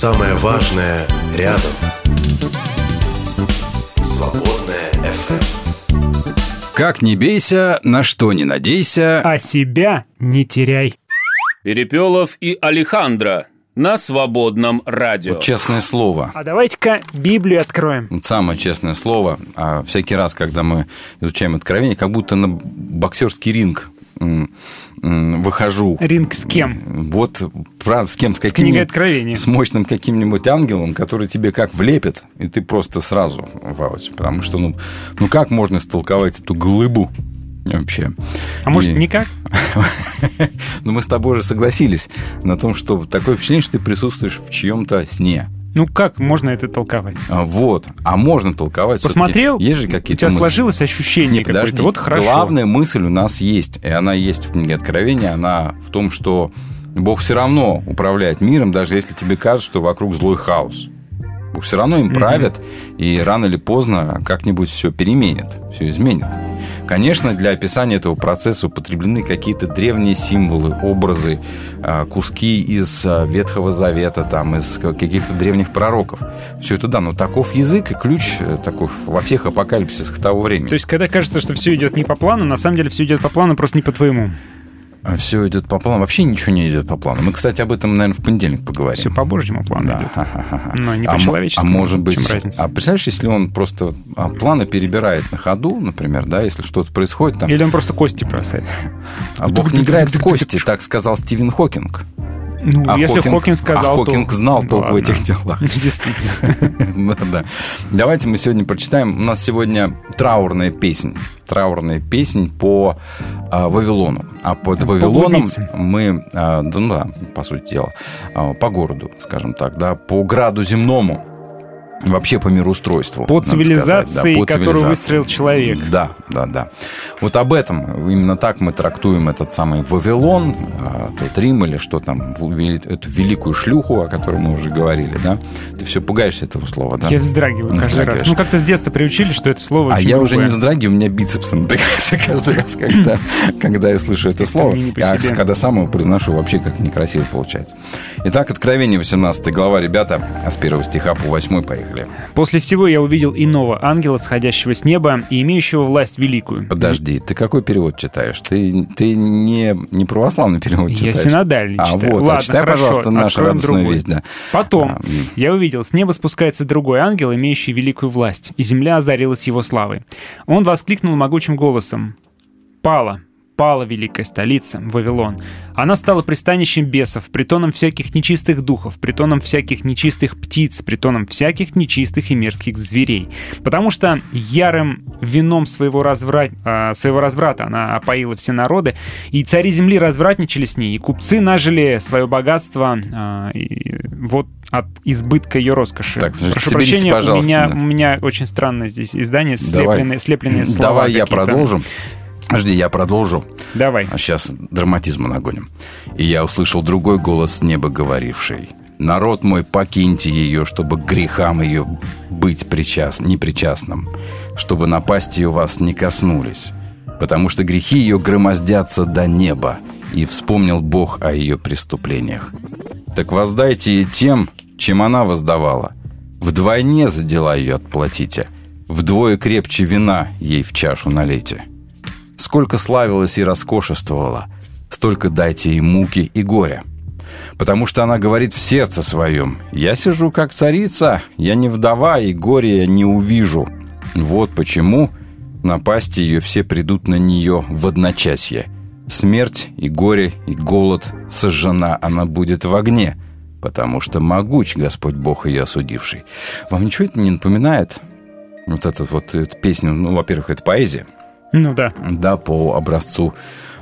[SPEAKER 1] Самое важное рядом. Свободная FM.
[SPEAKER 2] Как не бейся, на что не надейся.
[SPEAKER 3] А себя не теряй.
[SPEAKER 4] Перепелов и Алехандро на свободном радио.
[SPEAKER 2] Вот честное слово.
[SPEAKER 3] А давайте-ка Библию откроем.
[SPEAKER 2] Вот самое честное слово. А всякий раз, когда мы изучаем откровение, как будто на боксерский ринг выхожу.
[SPEAKER 3] Ринг с кем?
[SPEAKER 2] Вот правда, с кем? С,
[SPEAKER 3] С
[SPEAKER 2] каким
[SPEAKER 3] книгой Откровения.
[SPEAKER 2] С мощным каким-нибудь ангелом, который тебе как влепит, и ты просто сразу в ауте. Потому что, ну, ну как можно истолковать эту глыбу вообще?
[SPEAKER 3] А может,
[SPEAKER 2] И-
[SPEAKER 3] никак?
[SPEAKER 2] Ну, мы с тобой уже согласились на том, что такое впечатление, что ты присутствуешь в чьем-то сне.
[SPEAKER 3] Ну, как можно это толковать?
[SPEAKER 2] А, Вот. А можно толковать.
[SPEAKER 3] Посмотрел?
[SPEAKER 2] Есть же
[SPEAKER 3] У
[SPEAKER 2] какие-то
[SPEAKER 3] тебя
[SPEAKER 2] мысли.
[SPEAKER 3] сложилось ощущение
[SPEAKER 2] Не, подожди.
[SPEAKER 3] какое-то. Вот хорошо.
[SPEAKER 2] Главная мысль у нас есть, и она есть в книге Откровения, она в том, что Бог все равно управляет миром, даже если тебе кажется, что вокруг злой хаос. Бог все равно им правит, и рано или поздно как-нибудь все переменит, все изменит. Конечно, для описания этого процесса употреблены какие-то древние символы, образы, а, куски из а, Ветхого Завета, там, из каких-то древних пророков. Все это да, но таков язык и ключ э, таков во всех апокалипсисах того времени.
[SPEAKER 3] То есть, когда кажется, что все идет не по плану, на самом деле все идет по плану, просто не по твоему.
[SPEAKER 2] Все идет по плану. Вообще ничего не идет по плану. Мы, кстати, об этом, наверное, в понедельник поговорим.
[SPEAKER 3] Все по божьему плану
[SPEAKER 2] Да.
[SPEAKER 3] идет. Но не
[SPEAKER 2] а, мо-
[SPEAKER 3] по-человеческому.
[SPEAKER 2] а может быть, а представляешь, если он просто а, планы перебирает на ходу, например, да, если что-то происходит там,
[SPEAKER 3] Или он просто кости бросает.
[SPEAKER 2] а Бог не играет в кости, так сказал Стивен Хокинг.
[SPEAKER 3] Ну,
[SPEAKER 2] А
[SPEAKER 3] если
[SPEAKER 2] Хокинг-
[SPEAKER 3] Хокинг сказал,
[SPEAKER 2] а Хокинг знал
[SPEAKER 3] Ну,
[SPEAKER 2] толк в этих делах.
[SPEAKER 3] Действительно.
[SPEAKER 2] Да, да. Давайте мы сегодня прочитаем. У нас сегодня траурная песнь. Траурная песнь по а, Вавилону. А под Вавилоном
[SPEAKER 3] глубинце.
[SPEAKER 2] мы, а, да, ну да, по сути дела, а, по городу, скажем так, да, по граду земному, вообще по мироустройству.
[SPEAKER 3] По
[SPEAKER 2] сказать,
[SPEAKER 3] цивилизации,
[SPEAKER 2] да, по
[SPEAKER 3] которую
[SPEAKER 2] цивилизации.
[SPEAKER 3] выстроил человек.
[SPEAKER 2] Да, да, да. Вот об этом, именно так мы трактуем этот самый Вавилон, а, тот Рим или что там, эту великую шлюху, о которой мы уже говорили, да? Ты все пугаешься этого слова, да?
[SPEAKER 3] Я вздрагиваю каждый
[SPEAKER 2] Вздрагиваешь.
[SPEAKER 3] раз. Ну, как-то с детства приучили, что это слово
[SPEAKER 2] А я уже не вздрагиваю, у меня бицепсы напрягаются каждый раз, когда, когда я слышу это слово. А когда сам его произношу, вообще как некрасиво получается. Итак, Откровение 18 глава, ребята, а с первого стиха по 8 поехали.
[SPEAKER 3] После всего я увидел иного ангела, сходящего с неба и имеющего власть великую.
[SPEAKER 2] Подожди, ты какой перевод читаешь? Ты, ты не, не православный перевод
[SPEAKER 3] Я
[SPEAKER 2] читаешь?
[SPEAKER 3] синодальный
[SPEAKER 2] А
[SPEAKER 3] читаю.
[SPEAKER 2] вот, а
[SPEAKER 3] Ладно,
[SPEAKER 2] читай,
[SPEAKER 3] хорошо,
[SPEAKER 2] пожалуйста, нашу радостную
[SPEAKER 3] другой.
[SPEAKER 2] весть, да.
[SPEAKER 3] Потом
[SPEAKER 2] А,
[SPEAKER 3] я увидел, с неба спускается другой ангел, имеющий великую власть, и земля озарилась его славой. Он воскликнул могучим голосом «Пала, пала великая столица, Вавилон. Она стала пристанищем бесов, притоном всяких нечистых духов, притоном всяких нечистых птиц, притоном всяких нечистых и мерзких зверей. Потому что ярым вином своего, развра- а, своего разврата она опоила все народы, и цари земли развратничали с ней, и купцы нажили свое богатство а, и вот от избытка ее роскоши.
[SPEAKER 2] Так,
[SPEAKER 3] Прошу прощения, у меня,
[SPEAKER 2] да.
[SPEAKER 3] у меня очень странное здесь издание,
[SPEAKER 2] Давай.
[SPEAKER 3] слепленные, слепленные слова.
[SPEAKER 2] Давай я продолжу. Подожди, я продолжу.
[SPEAKER 3] Давай.
[SPEAKER 2] А сейчас драматизма нагоним. И я услышал другой голос с неба, говоривший. «Народ мой, покиньте ее, чтобы к грехам ее быть причас, непричастным, чтобы напасти ее вас не коснулись, потому что грехи ее громоздятся до неба, и вспомнил Бог о ее преступлениях. Так воздайте ей тем, чем она воздавала. Вдвойне за дела ее отплатите, вдвое крепче вина ей в чашу налейте». Сколько славилась и роскошествовала, столько дайте ей муки и горя. Потому что она говорит в сердце своем, «Я сижу как царица, я не вдова, и горе я не увижу». Вот почему напасти ее все придут на нее в одночасье. Смерть и горе и голод сожжена она будет в огне, потому что могуч Господь Бог ее осудивший. Вам ничего это не напоминает? Вот эту вот эту песню, ну, во-первых, это поэзия,
[SPEAKER 3] Ну да.
[SPEAKER 2] да, по образцу,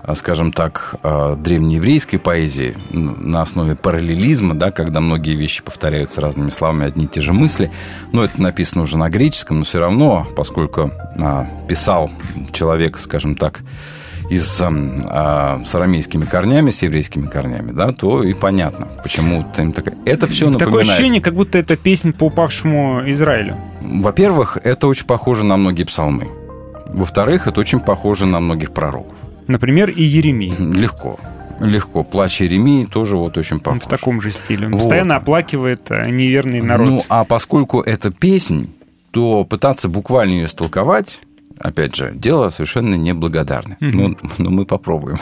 [SPEAKER 2] а, скажем так, а, древнееврейской поэзии на основе параллелизма, да, когда многие вещи повторяются разными словами, одни и те же мысли. Но это написано уже на греческом, но все равно, поскольку а, писал человек, скажем так, и с, ам, а, с арамейскими корнями, с еврейскими корнями, да, то и понятно, почему им такая... Это все
[SPEAKER 3] Такое
[SPEAKER 2] напоминает...
[SPEAKER 3] ощущение, как будто это песнь по упавшему Израилю.
[SPEAKER 2] Во-первых, это очень похоже на многие псалмы. Во-вторых, это очень похоже на многих пророков.
[SPEAKER 3] Например, и Еремии.
[SPEAKER 2] Легко. Легко. Плач Иеремии тоже вот очень похож.
[SPEAKER 3] В таком же стиле. Он
[SPEAKER 2] Вот.
[SPEAKER 3] постоянно оплакивает э, неверный народ.
[SPEAKER 2] Ну, а поскольку это песнь, то пытаться буквально ее истолковать, опять же, дело совершенно неблагодарное. Ну, ну, мы попробуем.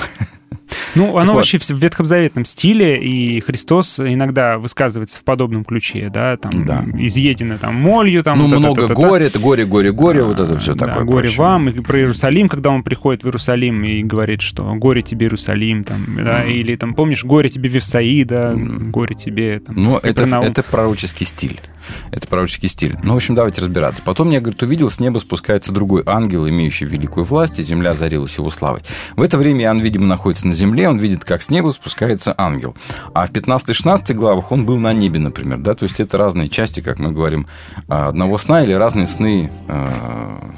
[SPEAKER 3] Ну, оно
[SPEAKER 2] вот.
[SPEAKER 3] вообще в ветхозаветном стиле, и Христос иногда высказывается в подобном ключе, да, там,
[SPEAKER 2] Да.
[SPEAKER 3] изъедено там молью, там...
[SPEAKER 2] ну,
[SPEAKER 3] вот это,
[SPEAKER 2] много
[SPEAKER 3] то-то, то.
[SPEAKER 2] горя, это горе, горе, горе, вот это все
[SPEAKER 3] Да,
[SPEAKER 2] такое.
[SPEAKER 3] горе
[SPEAKER 2] прочее.
[SPEAKER 3] вам, и про Иерусалим, когда он приходит в Иерусалим и говорит, что горе тебе, Иерусалим, там, да, или там, помнишь, горе тебе, Вифсаида, горе тебе, там,
[SPEAKER 2] Ну, это, это пророческий стиль. Это пророческий стиль. Ну, в общем, давайте разбираться. Потом я, говорит, увидел, с неба спускается другой ангел, имеющий великую власть, и земля озарилась его славой. В это время Иоанн, видимо, находится на земле, он видит, как с неба спускается ангел. А в 15-16 главах он был на небе, например, да, то есть это разные части, как мы говорим, а, одного сна или разные сны, э,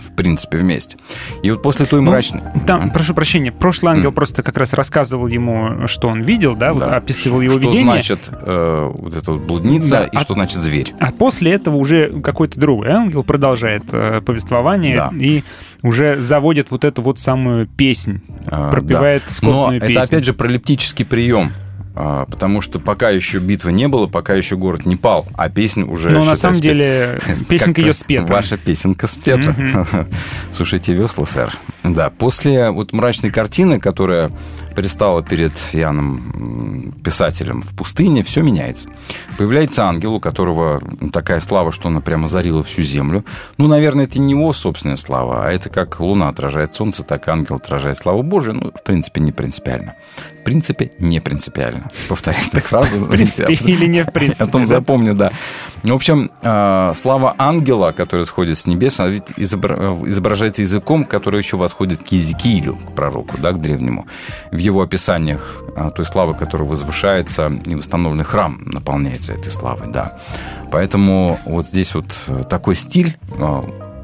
[SPEAKER 2] в принципе, вместе. И вот после той
[SPEAKER 3] Ну,
[SPEAKER 2] мрачной...
[SPEAKER 3] Там, прошу прощения, прошлый ангел просто как раз рассказывал ему, что он видел, да, вот
[SPEAKER 2] Да.
[SPEAKER 3] описывал его
[SPEAKER 2] что
[SPEAKER 3] видение.
[SPEAKER 2] значит э, вот эта вот блудница
[SPEAKER 3] Да,
[SPEAKER 2] и
[SPEAKER 3] а-
[SPEAKER 2] что значит зверь.
[SPEAKER 3] А после этого уже какой-то другой ангел продолжает э, повествование
[SPEAKER 2] Да.
[SPEAKER 3] и уже заводит вот эту вот самую песнь,
[SPEAKER 2] А,
[SPEAKER 3] пропевает
[SPEAKER 2] да. Но
[SPEAKER 3] песню.
[SPEAKER 2] это опять же пролептический прием. а, Потому что пока еще битвы не было, пока еще город не пал, а песня уже...
[SPEAKER 3] Но на самом
[SPEAKER 2] спета.
[SPEAKER 3] деле песенка ее спета.
[SPEAKER 2] Ваша песенка спета. Слушайте весла, сэр. Да, после вот мрачной картины, которая предстала перед Иоанном м, писателем в пустыне, все меняется. Появляется ангел, у которого такая слава, что она прямо зарила всю землю. Ну, наверное, это не его собственная слава, а это как луна отражает солнце, так и ангел отражает славу Божию. Ну, в принципе, не принципиально. В принципе, не принципиально. Повторяю эту фразу.
[SPEAKER 3] В принципе или не в принципе.
[SPEAKER 2] Потом запомню, да. Ну, в общем, э, слава ангела, который сходит с небес, она ведь э, изображается языком, который еще восходит к Езекиилю, к пророку, да, к древнему. В его описаниях э, той славы, которая возвышается, и восстановленный храм наполняется этой славой, да. Поэтому вот здесь вот э, такой стиль. э,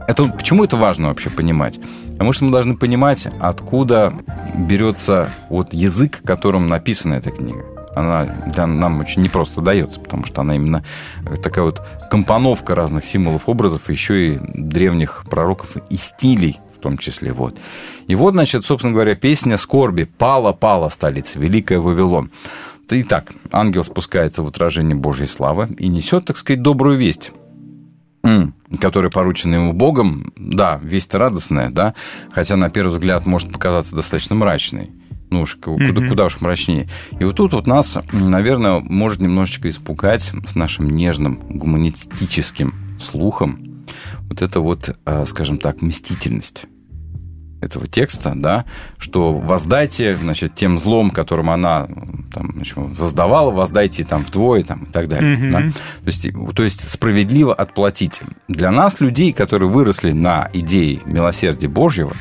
[SPEAKER 2] Это, почему это важно вообще понимать? Потому что мы должны понимать, откуда берется вот язык, которым написана эта книга она для нам очень непросто дается, потому что она именно э, такая вот компоновка разных символов, образов, еще и древних пророков и стилей том числе. Вот. И вот, значит, собственно говоря, песня скорби «Пала-пала столица, Великая Вавилон». Итак, ангел спускается в отражение Божьей славы и несет, так сказать, добрую весть м, которая поручена ему Богом, да, весть радостная, да, хотя на первый взгляд может показаться достаточно мрачной. Ну уж ку- куда, куда уж мрачнее. И вот тут вот нас, наверное, может немножечко испугать с нашим нежным гуманистическим слухом вот это вот, э, скажем так, мстительность этого текста, да, что воздайте, значит, тем злом, которым она там, значит, воздавала, воздайте там вдвое там, и так далее.
[SPEAKER 3] Мгм.
[SPEAKER 2] да. То, есть, то есть справедливо отплатите. Для нас, людей, которые выросли на идее милосердия Божьего,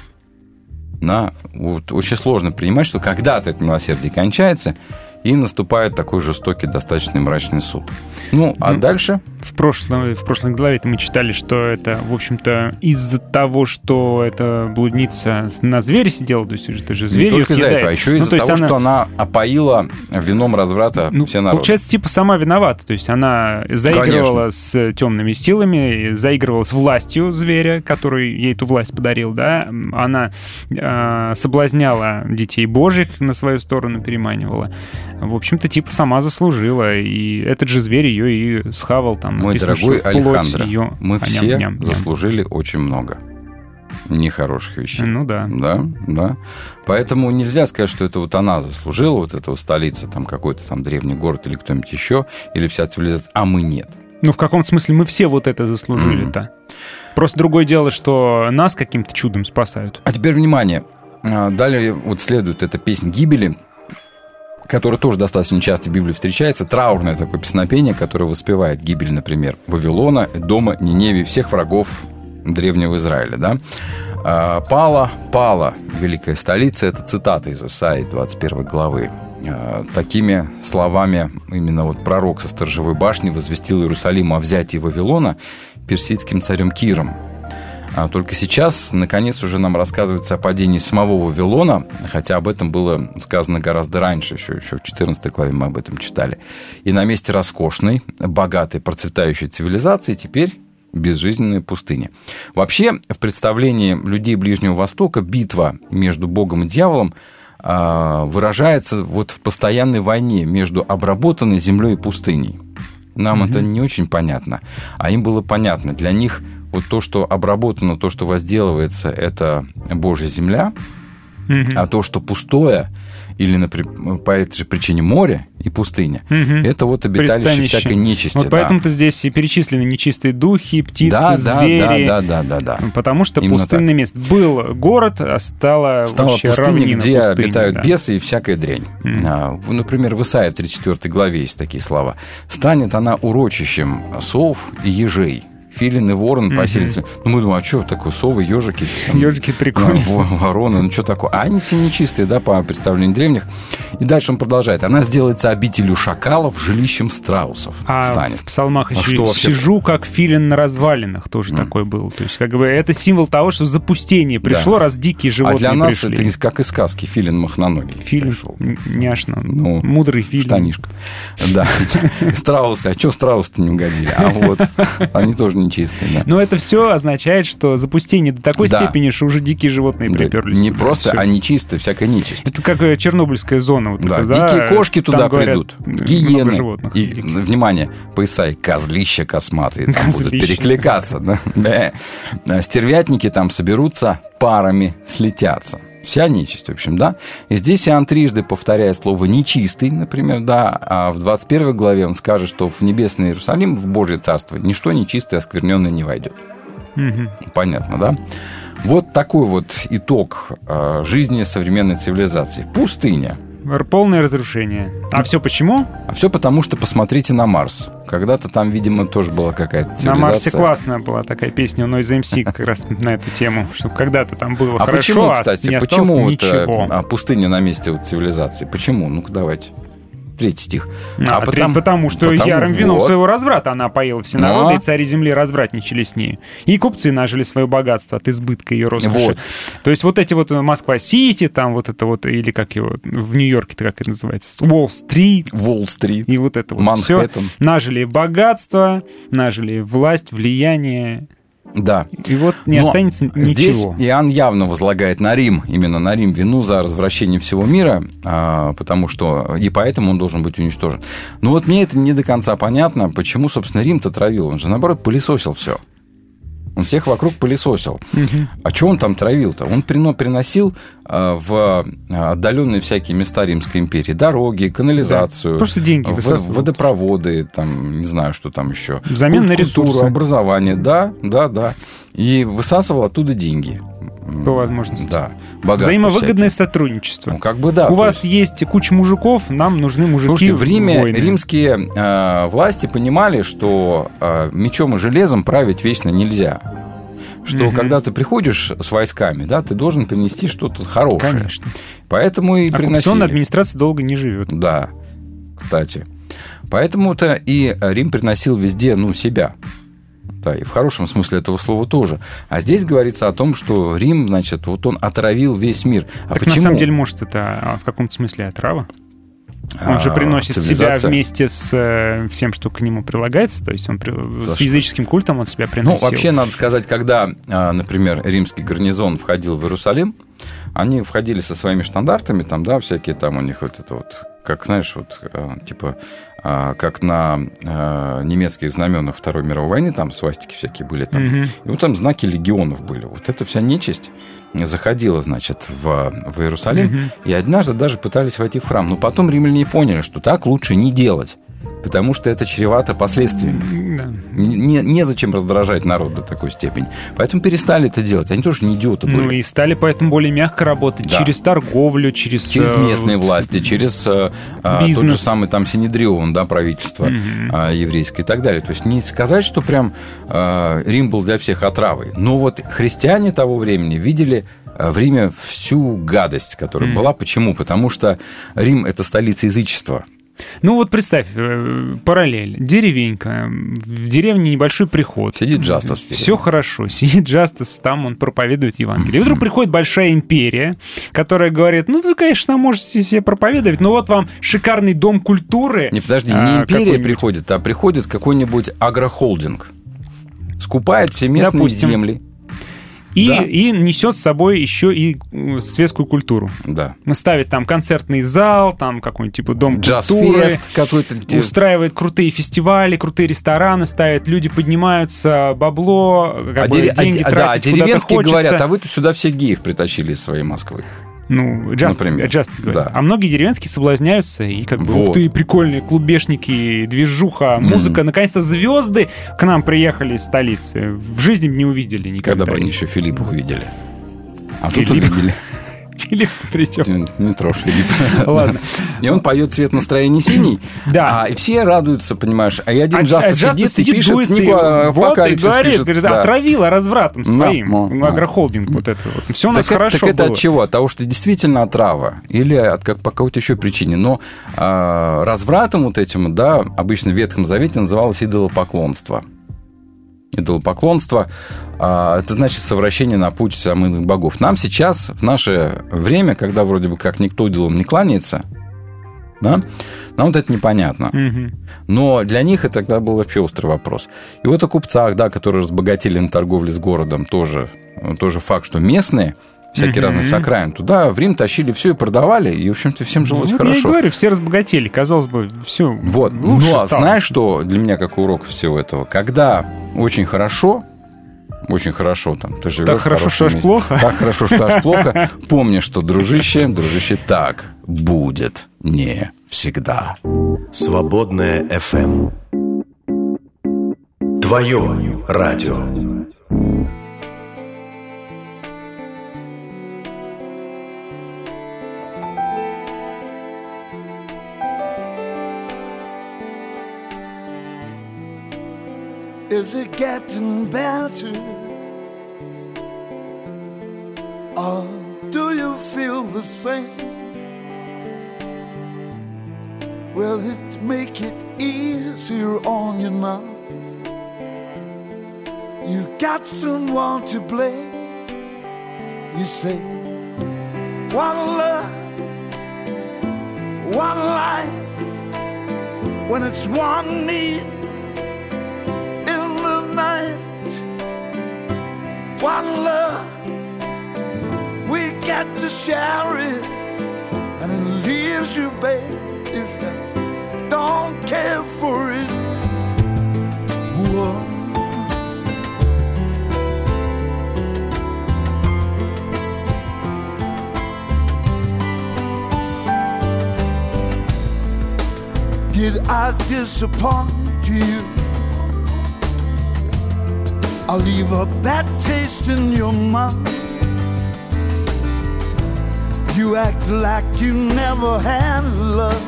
[SPEAKER 2] на, вот, очень сложно принимать, что когда-то это милосердие кончается, и наступает такой жестокий, достаточно мрачный суд. Ну, а
[SPEAKER 3] Ну,
[SPEAKER 2] дальше...
[SPEAKER 3] В прошлой, в прошлой главе мы читали, что это, в общем-то, из-за того, что эта блудница на звере сидела, то есть это же зверь
[SPEAKER 2] не только из-за этого, а еще
[SPEAKER 3] Ну,
[SPEAKER 2] из-за
[SPEAKER 3] то есть
[SPEAKER 2] того,
[SPEAKER 3] она-
[SPEAKER 2] что она опоила вином разврата
[SPEAKER 3] Ну,
[SPEAKER 2] все народы.
[SPEAKER 3] получается, типа сама виновата. То есть она заигрывала с темными силами, заигрывала с властью зверя, который ей эту власть подарил, да. Она э, соблазняла детей божьих на свою сторону, переманивала. В общем-то, типа сама заслужила. И этот же зверь ее и схавал там.
[SPEAKER 2] Мой
[SPEAKER 3] Написано,
[SPEAKER 2] дорогой Алехандро,
[SPEAKER 3] её-
[SPEAKER 2] мы
[SPEAKER 3] а,
[SPEAKER 2] все
[SPEAKER 3] ням-ням-ням.
[SPEAKER 2] заслужили очень много нехороших вещей.
[SPEAKER 3] Ну да.
[SPEAKER 2] Да, да. Поэтому нельзя сказать, что это вот она заслужила, вот эта вот столица, там какой-то там древний город или кто-нибудь еще, или вся цивилизация, а мы нет.
[SPEAKER 3] Ну, в каком смысле мы все вот это заслужили-то? Просто другое дело, что нас каким-то чудом спасают.
[SPEAKER 2] А теперь внимание. А, Далее вот следует эта песнь гибели, которая тоже достаточно часто в Библии встречается. Траурное такое песнопение, которое воспевает гибель, например, Вавилона, дома, Ниневии, всех врагов древнего Израиля. Да? А, «Пала, пала, великая столица» — это цитата из Исаии 21 главы. А, Такими словами именно вот пророк со сторожевой башни возвестил Иерусалиму о взятии Вавилона персидским царем Киром. А только сейчас, наконец, уже нам рассказывается о падении самого Вавилона, хотя об этом было сказано гораздо раньше, еще, еще в 14 главе мы об этом читали. И на месте роскошной, богатой, процветающей цивилизации теперь безжизненная пустыня. Вообще, в представлении людей Ближнего Востока битва между Богом и дьяволом а, выражается вот в постоянной войне между обработанной землей и пустыней. Нам это не очень понятно, а им было понятно. Для них вот то, что обработано, то, что возделывается, это Божья земля,
[SPEAKER 3] Мгм.
[SPEAKER 2] а то, что пустое, или, например, по этой же причине море и пустыня,
[SPEAKER 3] Мгм.
[SPEAKER 2] это вот обиталище
[SPEAKER 3] Пристанище.
[SPEAKER 2] всякой нечисти.
[SPEAKER 3] Вот
[SPEAKER 2] да.
[SPEAKER 3] поэтому-то здесь и перечислены нечистые духи, птицы,
[SPEAKER 2] да,
[SPEAKER 3] звери.
[SPEAKER 2] да, да, да, да, да.
[SPEAKER 3] Потому что
[SPEAKER 2] Именно
[SPEAKER 3] пустынное место. Был город, а стало, вообще
[SPEAKER 2] пустыня,
[SPEAKER 3] равнина
[SPEAKER 2] где
[SPEAKER 3] пустыни,
[SPEAKER 2] обитают
[SPEAKER 3] да.
[SPEAKER 2] бесы и всякая дрянь. В- например, в Исаии в 34 главе есть такие слова. «Станет она урочищем сов и ежей». Филин и ворон
[SPEAKER 3] Мгм.
[SPEAKER 2] поселятся. Ну, мы думаем, а что такое, совы, ежики? там,
[SPEAKER 3] Ёжики прикольные.
[SPEAKER 2] а, во- Вороны, ну что такое? А они все нечистые, да, по представлению древних. И дальше он продолжает. Она сделается обителю шакалов, жилищем страусов
[SPEAKER 3] А
[SPEAKER 2] станет.
[SPEAKER 3] в псалмах
[SPEAKER 2] А
[SPEAKER 3] еще
[SPEAKER 2] что вообще?
[SPEAKER 3] сижу, как филин на развалинах, тоже такой был. То есть, как бы, это символ того, что запустение пришло, раз дикие
[SPEAKER 2] А
[SPEAKER 3] животные
[SPEAKER 2] для нас
[SPEAKER 3] пришли.
[SPEAKER 2] это как из сказки. Филин махноногий.
[SPEAKER 3] Филин,
[SPEAKER 2] пришел.
[SPEAKER 3] няшно,
[SPEAKER 2] Ну,
[SPEAKER 3] мудрый филин.
[SPEAKER 2] Штанишка. Да. Страусы. А что страусы-то не угодили? А вот они тоже нечистые, да.
[SPEAKER 3] Но это все означает, что запустение до такой
[SPEAKER 2] Да.
[SPEAKER 3] степени, что уже дикие животные
[SPEAKER 2] Да,
[SPEAKER 3] приперлись.
[SPEAKER 2] Не
[SPEAKER 3] туда.
[SPEAKER 2] просто,
[SPEAKER 3] Всё.
[SPEAKER 2] а нечистая, всякая нечисть.
[SPEAKER 3] Это как э, Чернобыльская зона. Вот
[SPEAKER 2] Да,
[SPEAKER 3] это, да,
[SPEAKER 2] дикие кошки туда придут, гиены. И, внимание, по Исаии, козлища косматые там будут
[SPEAKER 3] Козлища.
[SPEAKER 2] перекликаться. Бе. А Стервятники там соберутся парами, слетятся. Вся нечисть, в общем, да. И здесь Иоанн трижды повторяет слово «нечистый», например, да, а в 21 главе он скажет, что в небесный Иерусалим, в Божье Царство, ничто нечистое, оскверненное не войдет.
[SPEAKER 3] Мгм.
[SPEAKER 2] Понятно, да? Вот такой вот итог э, жизни современной цивилизации. Пустыня.
[SPEAKER 3] Полное разрушение. А все почему?
[SPEAKER 2] А все потому, что посмотрите на Марс. Когда-то там, видимо, тоже была какая-то
[SPEAKER 3] На
[SPEAKER 2] цивилизация.
[SPEAKER 3] Марсе классная была такая песня у Noise MC как раз на эту тему, что когда-то там было
[SPEAKER 2] А
[SPEAKER 3] хорошо,
[SPEAKER 2] почему,
[SPEAKER 3] а
[SPEAKER 2] кстати,
[SPEAKER 3] не
[SPEAKER 2] почему вот, э,
[SPEAKER 3] ничего.
[SPEAKER 2] а, пустыня на месте вот цивилизации? Почему? Ну-ка, давайте. Третий стих.
[SPEAKER 3] А, потому, потому что
[SPEAKER 2] потому-
[SPEAKER 3] ярым вином
[SPEAKER 2] вот.
[SPEAKER 3] своего разврата она поила все народы, и цари земли развратничали с ней. И купцы нажили свое богатство от избытка ее роскоши.
[SPEAKER 2] Вот.
[SPEAKER 3] То есть вот эти вот э, Москва-Сити, там вот это вот, или как его, в Нью-Йорке-то как это называется, Уолл-стрит,
[SPEAKER 2] Уолл-стрит,
[SPEAKER 3] и вот это вот все.
[SPEAKER 2] Манхэттен.
[SPEAKER 3] Нажили богатство, нажили власть, влияние,
[SPEAKER 2] Да.
[SPEAKER 3] и вот не
[SPEAKER 2] Но
[SPEAKER 3] останется
[SPEAKER 2] Здесь
[SPEAKER 3] ничего.
[SPEAKER 2] Иоанн явно возлагает на Рим, именно на Рим вину за развращение всего мира, а, потому что и поэтому он должен быть уничтожен. Но вот мне это не до конца понятно, почему, собственно, Рим-то травил. Он же, наоборот, пылесосил все. Он всех вокруг пылесосил. А что он там травил-то? Он прино- приносил а, в отдаленные всякие места Римской империи дороги, канализацию,
[SPEAKER 3] Просто деньги высасывал.
[SPEAKER 2] водопроводы, там, не знаю, что там еще.
[SPEAKER 3] Взамен на
[SPEAKER 2] Культуру,
[SPEAKER 3] ресурсы.
[SPEAKER 2] образование, да, да, да. И высасывал оттуда деньги.
[SPEAKER 3] По возможности.
[SPEAKER 2] Да. Богатство
[SPEAKER 3] Взаимовыгодное
[SPEAKER 2] всякие.
[SPEAKER 3] сотрудничество.
[SPEAKER 2] Ну, как бы да.
[SPEAKER 3] У вас есть куча мужиков, нам нужны мужики
[SPEAKER 2] Слушайте, в Риме
[SPEAKER 3] воины.
[SPEAKER 2] римские э, власти понимали, что э, мечом и железом править вечно нельзя. Что
[SPEAKER 3] Мгм.
[SPEAKER 2] когда ты приходишь с войсками, да, ты должен принести что-то хорошее.
[SPEAKER 3] Конечно.
[SPEAKER 2] Поэтому и приносили.
[SPEAKER 3] Администрация долго не живет.
[SPEAKER 2] Да, кстати. Поэтому-то и Рим приносил везде, ну, себя. Да, и в хорошем смысле этого слова тоже. А здесь говорится о том, что Рим, значит, вот он отравил весь мир. А
[SPEAKER 3] так
[SPEAKER 2] почему?
[SPEAKER 3] на самом деле, может, это а, в каком-то смысле отрава? Он же
[SPEAKER 2] А,
[SPEAKER 3] приносит себя вместе с э, всем, что к нему прилагается. То есть он
[SPEAKER 2] За
[SPEAKER 3] с
[SPEAKER 2] что?
[SPEAKER 3] языческим культом он себя
[SPEAKER 2] Ну,
[SPEAKER 3] приносил.
[SPEAKER 2] вообще, надо сказать, когда, а, например, римский гарнизон входил в Иерусалим, они входили со своими штандартами, там, да, всякие там у них вот это вот, как, знаешь, вот, типа, как на а, немецких знаменах Второй мировой войны, там свастики всякие были там.
[SPEAKER 3] Мгм.
[SPEAKER 2] И вот там знаки легионов были. Вот эта вся нечисть заходила, значит, в, в Иерусалим,
[SPEAKER 3] Мгм.
[SPEAKER 2] и однажды даже пытались войти в храм. Но потом римляне поняли, что так лучше не делать, потому что это чревато последствиями.
[SPEAKER 3] Да.
[SPEAKER 2] Не- не- Незачем раздражать народ до такой степени. Поэтому перестали это делать. Они тоже не идиоты были.
[SPEAKER 3] Ну и стали поэтому более мягко работать
[SPEAKER 2] Да.
[SPEAKER 3] через торговлю, через...
[SPEAKER 2] Через
[SPEAKER 3] э,
[SPEAKER 2] местные
[SPEAKER 3] вот,
[SPEAKER 2] власти, через э, а, тот же самый там Синедрион, да, правительство
[SPEAKER 3] Мгм.
[SPEAKER 2] а, еврейское и так далее. То есть не сказать, что прям э, Рим был для всех отравой. Но вот христиане того времени видели э, в Риме всю гадость, которая
[SPEAKER 3] Мгм.
[SPEAKER 2] была. Почему? Потому что Рим – это столица язычества.
[SPEAKER 3] Ну вот представь, э, параллель. Деревенька, в деревне небольшой приход.
[SPEAKER 2] Сидит Джастас.
[SPEAKER 3] Все хорошо. Сидит Джастас, там он проповедует Евангелие. И вдруг приходит большая империя, которая говорит, ну вы, конечно, можете себе проповедовать, но вот вам шикарный дом культуры.
[SPEAKER 2] Не, подожди,
[SPEAKER 3] а,
[SPEAKER 2] не империя
[SPEAKER 3] какой-нибудь.
[SPEAKER 2] приходит, а приходит какой-нибудь агрохолдинг. Скупает все местные
[SPEAKER 3] Допустим.
[SPEAKER 2] земли.
[SPEAKER 3] И,
[SPEAKER 2] Да.
[SPEAKER 3] и несет с собой еще и светскую культуру.
[SPEAKER 2] Да.
[SPEAKER 3] Ставит там концертный зал, там какой-нибудь типа дом культуры.
[SPEAKER 2] Джаз-фест какой-то.
[SPEAKER 3] Устраивает крутые фестивали, крутые рестораны ставит, люди поднимаются, бабло, как
[SPEAKER 2] А,
[SPEAKER 3] бы,
[SPEAKER 2] а
[SPEAKER 3] деньги
[SPEAKER 2] де- да, а
[SPEAKER 3] тратить куда-то
[SPEAKER 2] деревенские
[SPEAKER 3] хочется.
[SPEAKER 2] говорят, а вы тут сюда все геев притащили из своей Москвы.
[SPEAKER 3] Ну, джаз,
[SPEAKER 2] Например.
[SPEAKER 3] джаз говорят.
[SPEAKER 2] Да.
[SPEAKER 3] А многие деревенские соблазняются, и как бы,
[SPEAKER 2] Вот.
[SPEAKER 3] ух ты, прикольные клубешники, движуха, музыка. Наконец-то звезды к нам приехали из столицы. В жизни бы не увидели никогда.
[SPEAKER 2] Когда бы они еще Филиппа увидели. А тут
[SPEAKER 3] Филипп?
[SPEAKER 2] увидели.
[SPEAKER 3] Филипп, причем.
[SPEAKER 2] Не, не трожь Филипп.
[SPEAKER 3] Ладно.
[SPEAKER 2] И он поет цвет настроения синий.
[SPEAKER 3] Да.
[SPEAKER 2] А, и все радуются, понимаешь. А и один
[SPEAKER 3] А
[SPEAKER 2] Джаста
[SPEAKER 3] Джаста
[SPEAKER 2] сидит и пишет книгу о
[SPEAKER 3] вот и
[SPEAKER 2] апокалипсис.
[SPEAKER 3] говорит, говорит, отравила развратом своим. Ну, агрохолдинг вот это вот. Все у нас хорошо
[SPEAKER 2] так это от чего? От того, что действительно отрава? Или от как, по какой-то еще причине? Но а, развратом вот этим, да, обычно в Ветхом Завете называлось идолопоклонство. Идолопоклонство а, это значит совращение на путь самых богов. Нам сейчас, в наше время, когда вроде бы как никто идолам не кланяется, да, нам вот это непонятно.
[SPEAKER 3] Мгм.
[SPEAKER 2] Но для них это тогда был вообще острый вопрос. И вот о купцах, да, которые разбогатели на торговле с городом, тоже, тоже факт, что местные, всякие
[SPEAKER 3] Мгм.
[SPEAKER 2] разные с окраин, туда в Рим тащили все и продавали, и, в общем-то, всем жилось
[SPEAKER 3] Ну, вот Я и
[SPEAKER 2] хорошо.
[SPEAKER 3] говорю, все разбогатели, казалось бы, все.
[SPEAKER 2] Вот.
[SPEAKER 3] лучше
[SPEAKER 2] Но
[SPEAKER 3] стало.
[SPEAKER 2] знаешь, что для меня как урок всего этого? Когда очень хорошо, очень хорошо там, ты живешь
[SPEAKER 3] Так хорошо, что аж
[SPEAKER 2] месте.
[SPEAKER 3] плохо.
[SPEAKER 2] Так хорошо, что аж плохо. Помни, что, дружище, дружище, так будет не всегда.
[SPEAKER 1] Свободная FM. Твое радио.
[SPEAKER 13] Is it getting better? Or do you feel the same? Will it make it easier on you now? You got someone to blame. You say, one love, one life, when it's one need One love, we got to share it, and it leaves you, babe, if you don't care for it. Whoa. Did I disappoint you? I'll leave a bad taste in your mouth. You act like you never had love.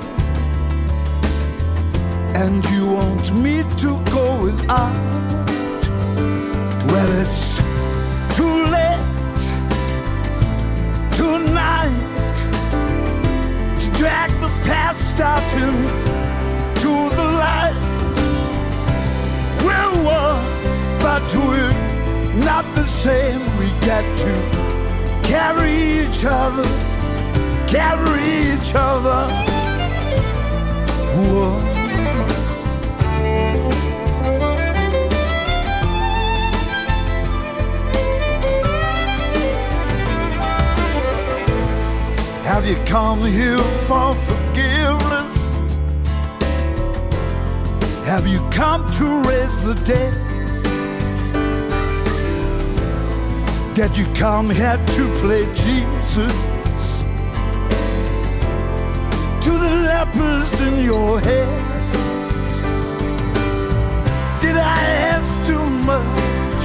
[SPEAKER 13] And you want me to go without. Well, it's too late tonight to drag the past out into the light. We're one, we're not the same. We get to carry each other, carry each other. Whoa. Have you come here for forgiveness? Have you come to raise the dead? Did you come here to play Jesus? To the lepers in your head? Did I ask too much?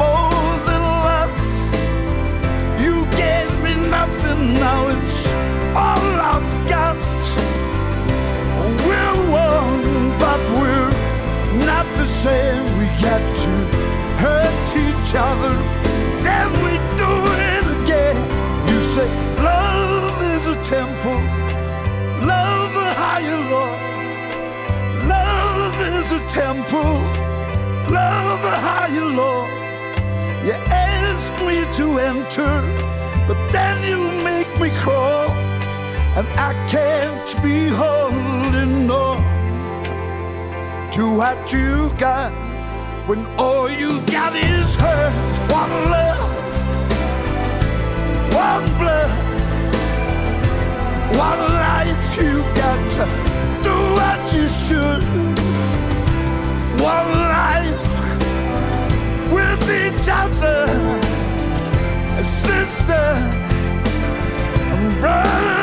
[SPEAKER 13] More than lots? You gave me nothing, now it's all I've got. We're one, but we're not the same. We got to hurt each other, temple, love a higher Lord. Love is a temple, love a higher Lord. You ask me to enter, but then you make me crawl, and I can't be holding on to what you got when all you got is hurt. One love, one blood, one life. You got to do what you should. One life with each other, sister, brothers.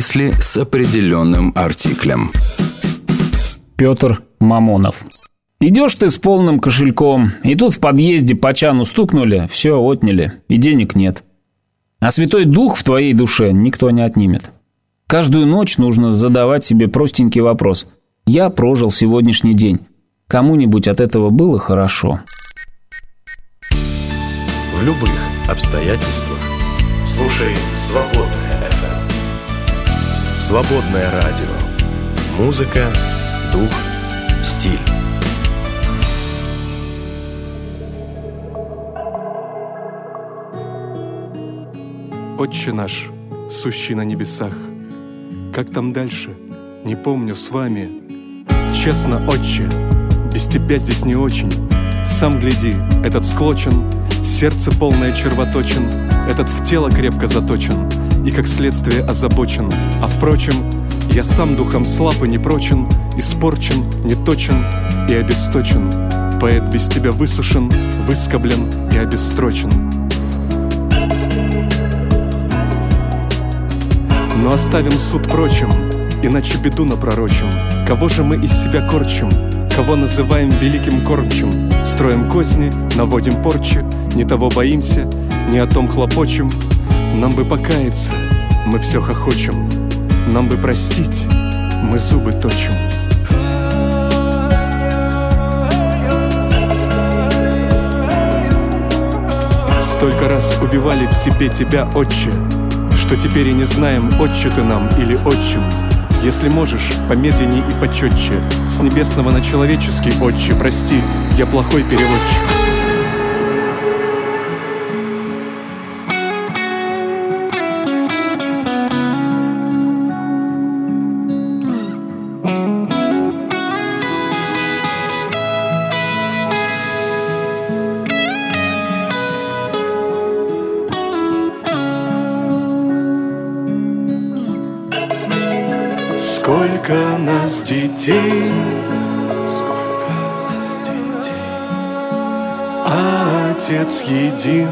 [SPEAKER 14] Мысли с определенным артиклем.
[SPEAKER 15] Петр Мамонов. Идешь ты с полным кошельком, и тут в подъезде по чану стукнули, все отняли, и денег нет. А Святой Дух в твоей душе никто не отнимет. Каждую ночь нужно задавать себе простенький вопрос. Я прожил сегодняшний день. Кому-нибудь от этого было хорошо?
[SPEAKER 1] В любых обстоятельствах слушай «Свободное FM». «Свободное радио». Музыка, дух, стиль.
[SPEAKER 16] Отче наш, сущий на небесах, как там дальше, не помню с вами. Честно, отче, без тебя здесь не очень. Сам гляди, этот склочен, сердце полное червоточин, этот в тело крепко заточен и как следствие озабочен. А впрочем, я сам духом слаб и непрочен, испорчен, неточен и обесточен. Поэт без тебя высушен, выскоблен и обестрочен. Но оставим суд прочим, иначе беду напророчим. Кого же мы из себя корчим? Кого называем великим кормчим? Строим козни, наводим порчи, не того боимся, не о том хлопочем. Нам бы покаяться, мы все хохочем. Нам бы простить, мы зубы точим. Столько раз убивали в себе тебя, отче, что теперь и не знаем, отче ты нам или отчим. Если можешь, помедленней и почетче, с небесного на человеческий, отче, прости, я плохой переводчик. Отец един.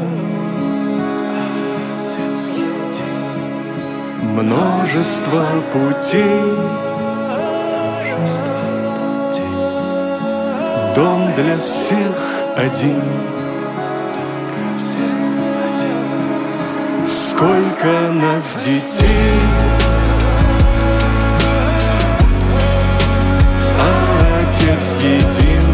[SPEAKER 16] Множество путей, дом для всех один. Сколько нас детей, а Отец един.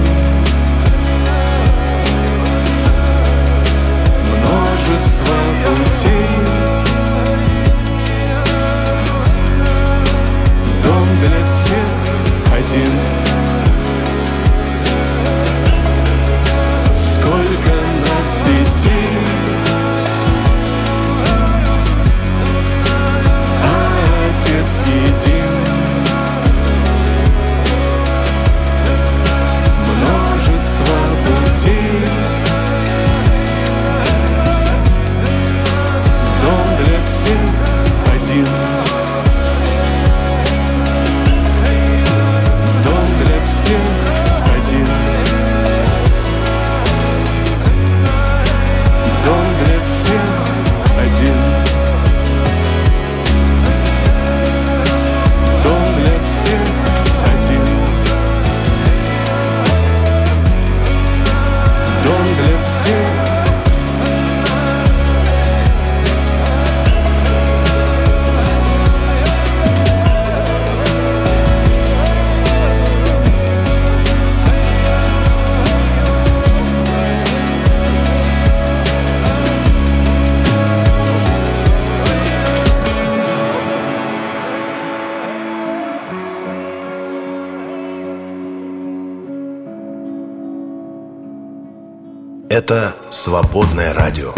[SPEAKER 1] Это «Свободное радио».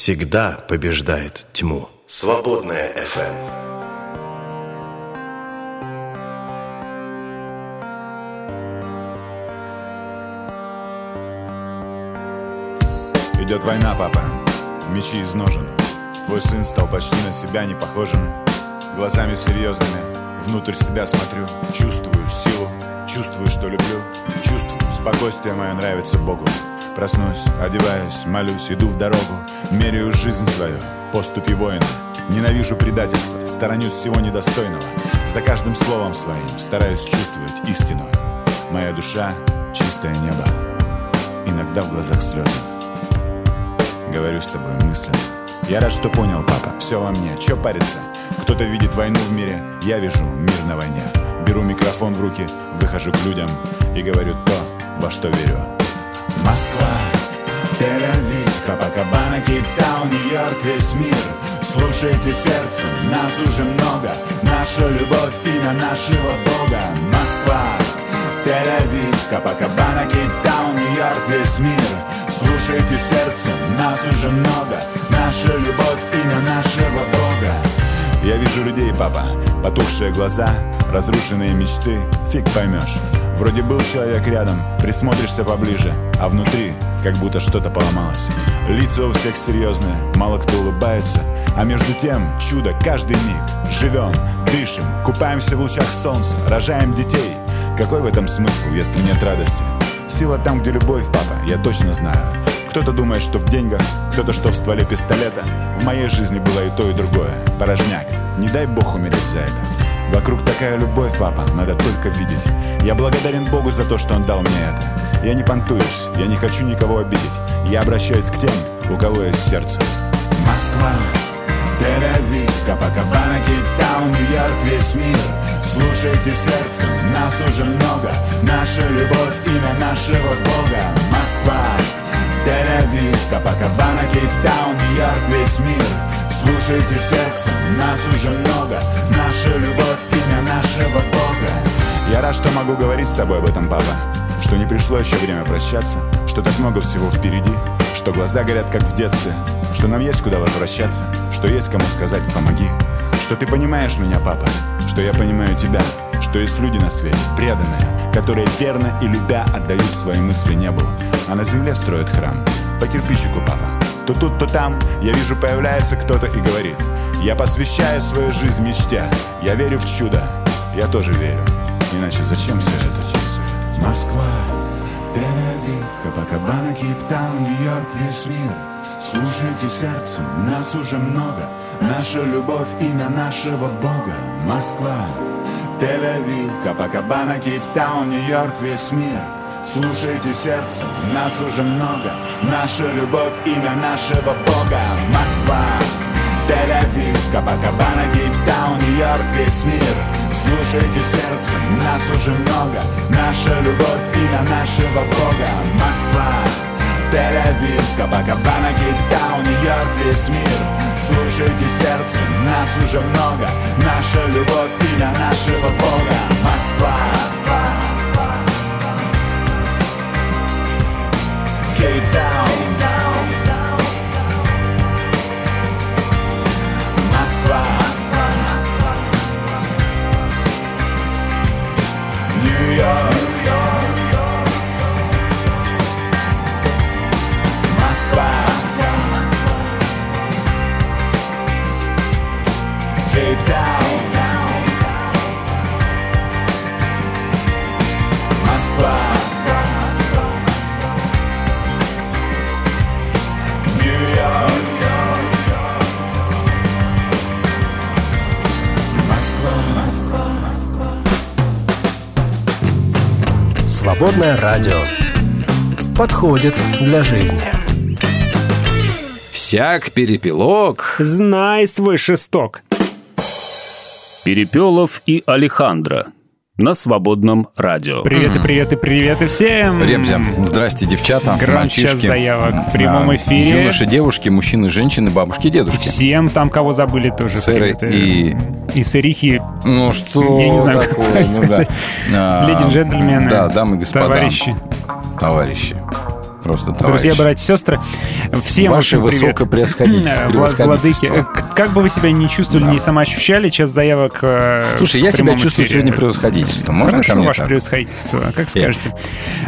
[SPEAKER 1] Всегда побеждает тьму. Свободная FM.
[SPEAKER 17] Идет война, папа, мечи из Твой сын стал почти на себя не похожим Глазами серьезными внутрь себя смотрю. Чувствую силу, чувствую, что люблю. Чувствую, спокойствие мое нравится Богу Проснусь, одеваюсь, молюсь, иду в дорогу Меряю жизнь свою, поступи воина Ненавижу предательство, сторонюсь всего недостойного За каждым словом своим стараюсь чувствовать истину. Моя душа — чистое небо Иногда в глазах слезы. Говорю с тобой мысленно. Я рад, что понял, папа, все во мне Че париться? Кто-то видит войну в мире Я вижу мир на войне. Беру микрофон в руки, выхожу к людям И говорю то, во что верю Москва, Тель-Авив, Капакабана, Кейптаун, Нью-Йорк, весь мир. Слушайте сердцем, нас уже много. Наша любовь, имя нашего Бога. Москва, Тель-Авив, Капакабана, Кейптаун, Нью-Йорк, весь мир. Слушайте сердцем, нас уже много. Наша любовь, имя нашего Бога. Я вижу людей, папа, потухшие глаза Разрушенные мечты, фиг поймешь. Вроде был человек рядом, присмотришься поближе А внутри как будто что-то поломалось. Лица у всех серьезные, мало кто улыбается. А между тем чудо каждый миг. Живем, дышим, купаемся в лучах солнца Рожаем детей. Какой в этом смысл, если нет радости? Сила там, где любовь, папа, я точно знаю. Кто-то думает, что в деньгах, кто-то, что в стволе пистолета. В моей жизни было и то, и другое. Порожняк, не дай бог умереть за это Вокруг такая любовь, папа, надо только видеть. Я благодарен Богу за то, что Он дал мне это. Я не понтуюсь, я не хочу никого обидеть. Я обращаюсь к тем, у кого есть сердце. Москва, Тель-Авив, Капакабана, Кейптаун, Нью-Йорк, весь мир Слушайте сердцем, нас уже много Наша любовь, имя нашего Бога Москва, Тель-Авив, Капакабана, Кейптаун, Нью-Йорк, весь мир Слушайте сердцем, нас уже много. Наша любовь, имя нашего Бога. Я рад, что могу говорить с тобой об этом, папа. Что не пришло еще время прощаться. Что так много всего впереди. Что глаза горят, как в детстве. Что нам есть куда возвращаться. Что есть кому сказать «помоги» Что ты понимаешь меня, папа. Что я понимаю тебя. Что есть люди на свете, преданные Которые верно и любя отдают свои мысли небу. А на земле строят храм. По кирпичику, папа то тут, то там я вижу появляется кто-то и говорит Я посвящаю свою жизнь мечте Я верю в чудо, я тоже верю Иначе зачем все это? Москва, Тель-Авив, Капакабана, Кейптаун, Нью-Йорк, весь мир. Слушайте сердцем, нас уже много. Наша любовь, имя нашего Бога. Москва, Тель-Авив, Капакабана, Кейптаун, Нью-Йорк, весь мир. Слушайте сердцем, нас уже много Наша любовь, имя нашего Бога. Москва, Тель-Авив, Капакабана, Кейптаун, Нью-Йорк, весь мир. Слушайте сердцем, нас уже много. Наша любовь, имя нашего Бога. Москва, Тель-Авив, Капакабана, Кейптаун, Нью-Йорк, весь мир. Слушайте сердцем, нас уже много. Наша любовь, имя нашего Бога. Москва, Москва, Нью-Йорк
[SPEAKER 18] Свободное радио. Подходит для жизни.
[SPEAKER 2] Всяк перепелок.
[SPEAKER 3] Знай свой шесток.
[SPEAKER 4] Перепелов и Алехандро на свободном радио.
[SPEAKER 3] Привет и привет и привет и всем.
[SPEAKER 2] Ребзя, здрасте, девчата,
[SPEAKER 3] Громче
[SPEAKER 2] мальчишки.
[SPEAKER 3] заявок в прямом
[SPEAKER 2] А,
[SPEAKER 3] эфире.
[SPEAKER 2] Юноши, девушки, мужчины, женщины, бабушки, дедушки.
[SPEAKER 3] Всем там, кого забыли тоже.
[SPEAKER 2] Сэры
[SPEAKER 3] привет.
[SPEAKER 2] и...
[SPEAKER 3] И сырихи.
[SPEAKER 2] Ну что
[SPEAKER 3] Я не знаю, как
[SPEAKER 2] такое,
[SPEAKER 3] правильно
[SPEAKER 2] ну да.
[SPEAKER 3] сказать.
[SPEAKER 2] А,
[SPEAKER 3] Леди и джентльмены.
[SPEAKER 2] Да, дамы и господа.
[SPEAKER 3] Товарищи.
[SPEAKER 2] Товарищи. Просто
[SPEAKER 3] Друзья,
[SPEAKER 2] товарищи.
[SPEAKER 3] братья, сестры, всем
[SPEAKER 2] Ваше
[SPEAKER 3] привет.
[SPEAKER 2] высокопревосходительство.
[SPEAKER 3] Э, Владыки, э, как бы вы себя не чувствовали, не самоощущали, сейчас заявок э,
[SPEAKER 2] Слушай, я себя чувствую
[SPEAKER 3] эфире.
[SPEAKER 2] сегодня превосходительством. Можно
[SPEAKER 3] Хорошо,
[SPEAKER 2] ко мне
[SPEAKER 3] ваше
[SPEAKER 2] так?
[SPEAKER 3] превосходительство, как скажете.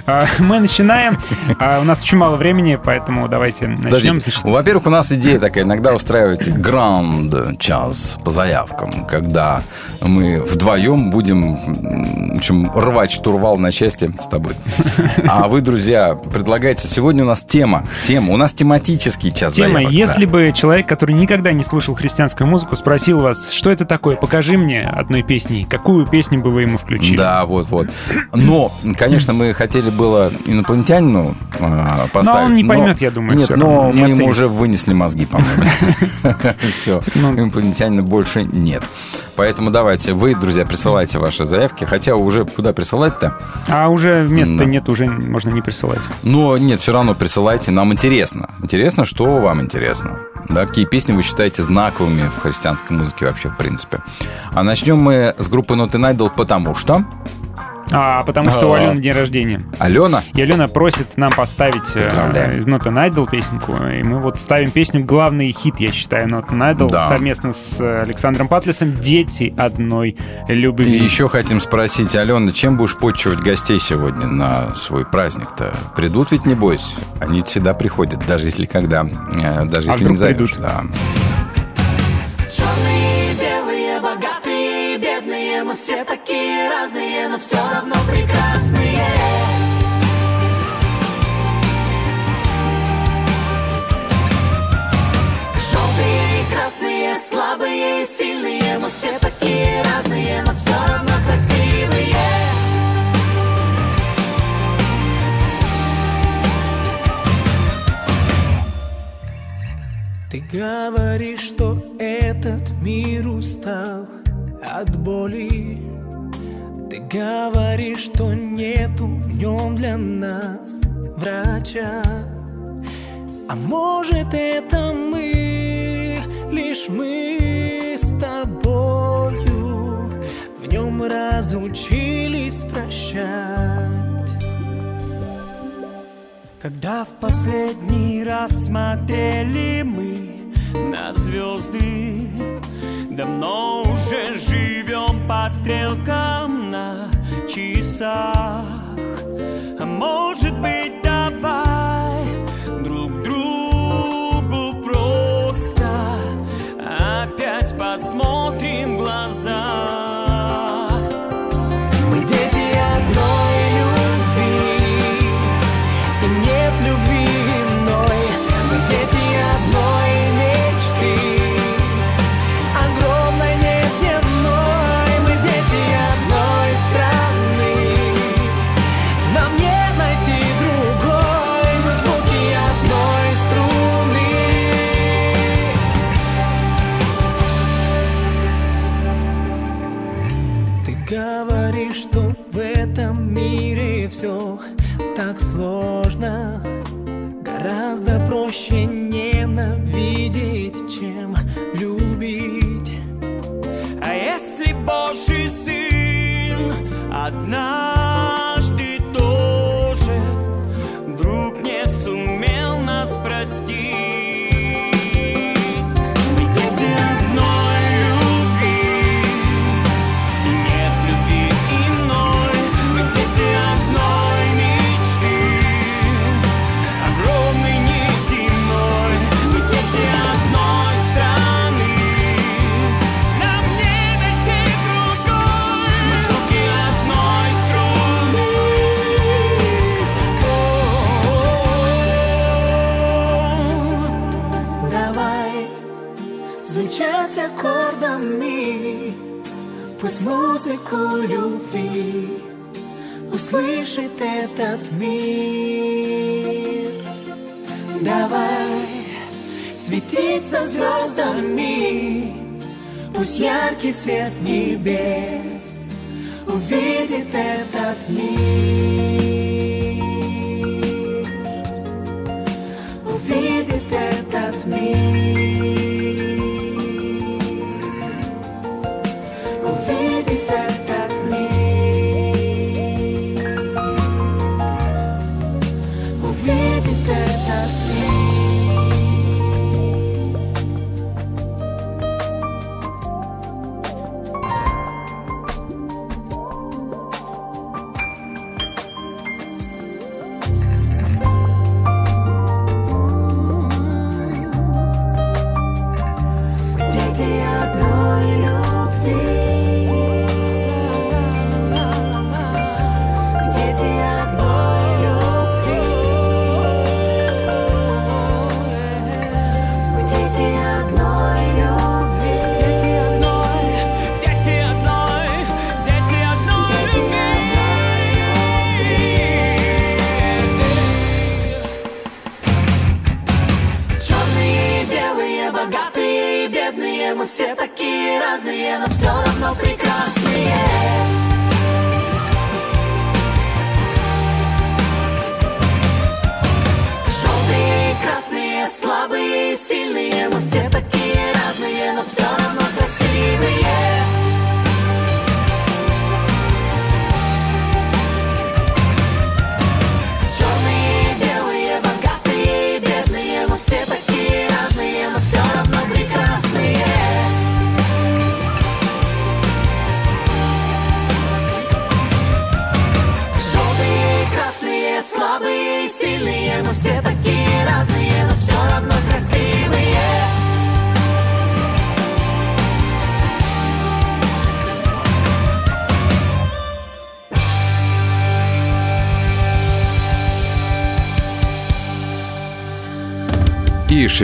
[SPEAKER 3] А, Мы начинаем. А, У нас очень мало времени, поэтому давайте начнем.
[SPEAKER 2] Во-первых, у нас идея такая, иногда устраивать гранд час по заявкам, когда мы вдвоем будем в общем, рвать штурвал на части с тобой. А вы, друзья, предлагаете... Сегодня у нас тема. Тема. У нас тематический час
[SPEAKER 3] Тема,
[SPEAKER 2] заявок,
[SPEAKER 3] если
[SPEAKER 2] да.
[SPEAKER 3] бы человек, который никогда не слушал христианскую музыку, спросил вас, что это такое, покажи мне одной песней, какую песню бы вы ему включили?
[SPEAKER 2] Да, вот, вот. Но, конечно, мы хотели было инопланетянину э, поставить.
[SPEAKER 3] Но он не поймет, я думаю,
[SPEAKER 2] Нет, но
[SPEAKER 3] не
[SPEAKER 2] мы ему
[SPEAKER 3] оценит.
[SPEAKER 2] уже вынесли мозги, по-моему. Все,
[SPEAKER 3] Ну.
[SPEAKER 2] инопланетянина больше нет. Поэтому давайте, вы, друзья, присылайте ваши заявки. Хотя уже куда присылать-то?
[SPEAKER 3] А уже места нет, уже можно не присылать.
[SPEAKER 2] Но нет, все равно присылайте. Нам интересно. Интересно, что вам интересно. Да, какие песни вы считаете знаковыми в христианской музыке вообще, в принципе. А начнем мы с группы Not an Idol, потому что...
[SPEAKER 3] А, потому что у. Алены день рождения.
[SPEAKER 2] Алена?
[SPEAKER 3] И Алена просит нам поставить э, из Not an Idol песенку. И мы вот ставим песню «Главный хит», я считаю, Not an Idol,
[SPEAKER 2] Да.
[SPEAKER 3] совместно с э, Александром Патлисом «Дети одной любви».
[SPEAKER 2] И еще хотим спросить, Алена, чем будешь почивать гостей сегодня на свой праздник-то? Придут ведь, небось? Они всегда приходят, даже если когда, э, даже
[SPEAKER 3] А
[SPEAKER 2] если не зовешь.
[SPEAKER 3] придут?
[SPEAKER 2] Да.
[SPEAKER 19] Черные, белые, богатые бедные Мы все такие разные, но все равно прекрасные. Желтые и красные, слабые и сильные, мы все такие разные, но все равно красивые.
[SPEAKER 6] Ты говоришь, что этот мир устал от боли ты говоришь, что нету в нем для нас врача. А может это мы, лишь мы с тобою в нем разучились прощать. Когда в последний раз смотрели мы на звезды, Давно уже живем по стрелкам на часах. А может быть, услышит этот мир. Давай светиться звездами, пусть яркий свет небес увидит этот мир.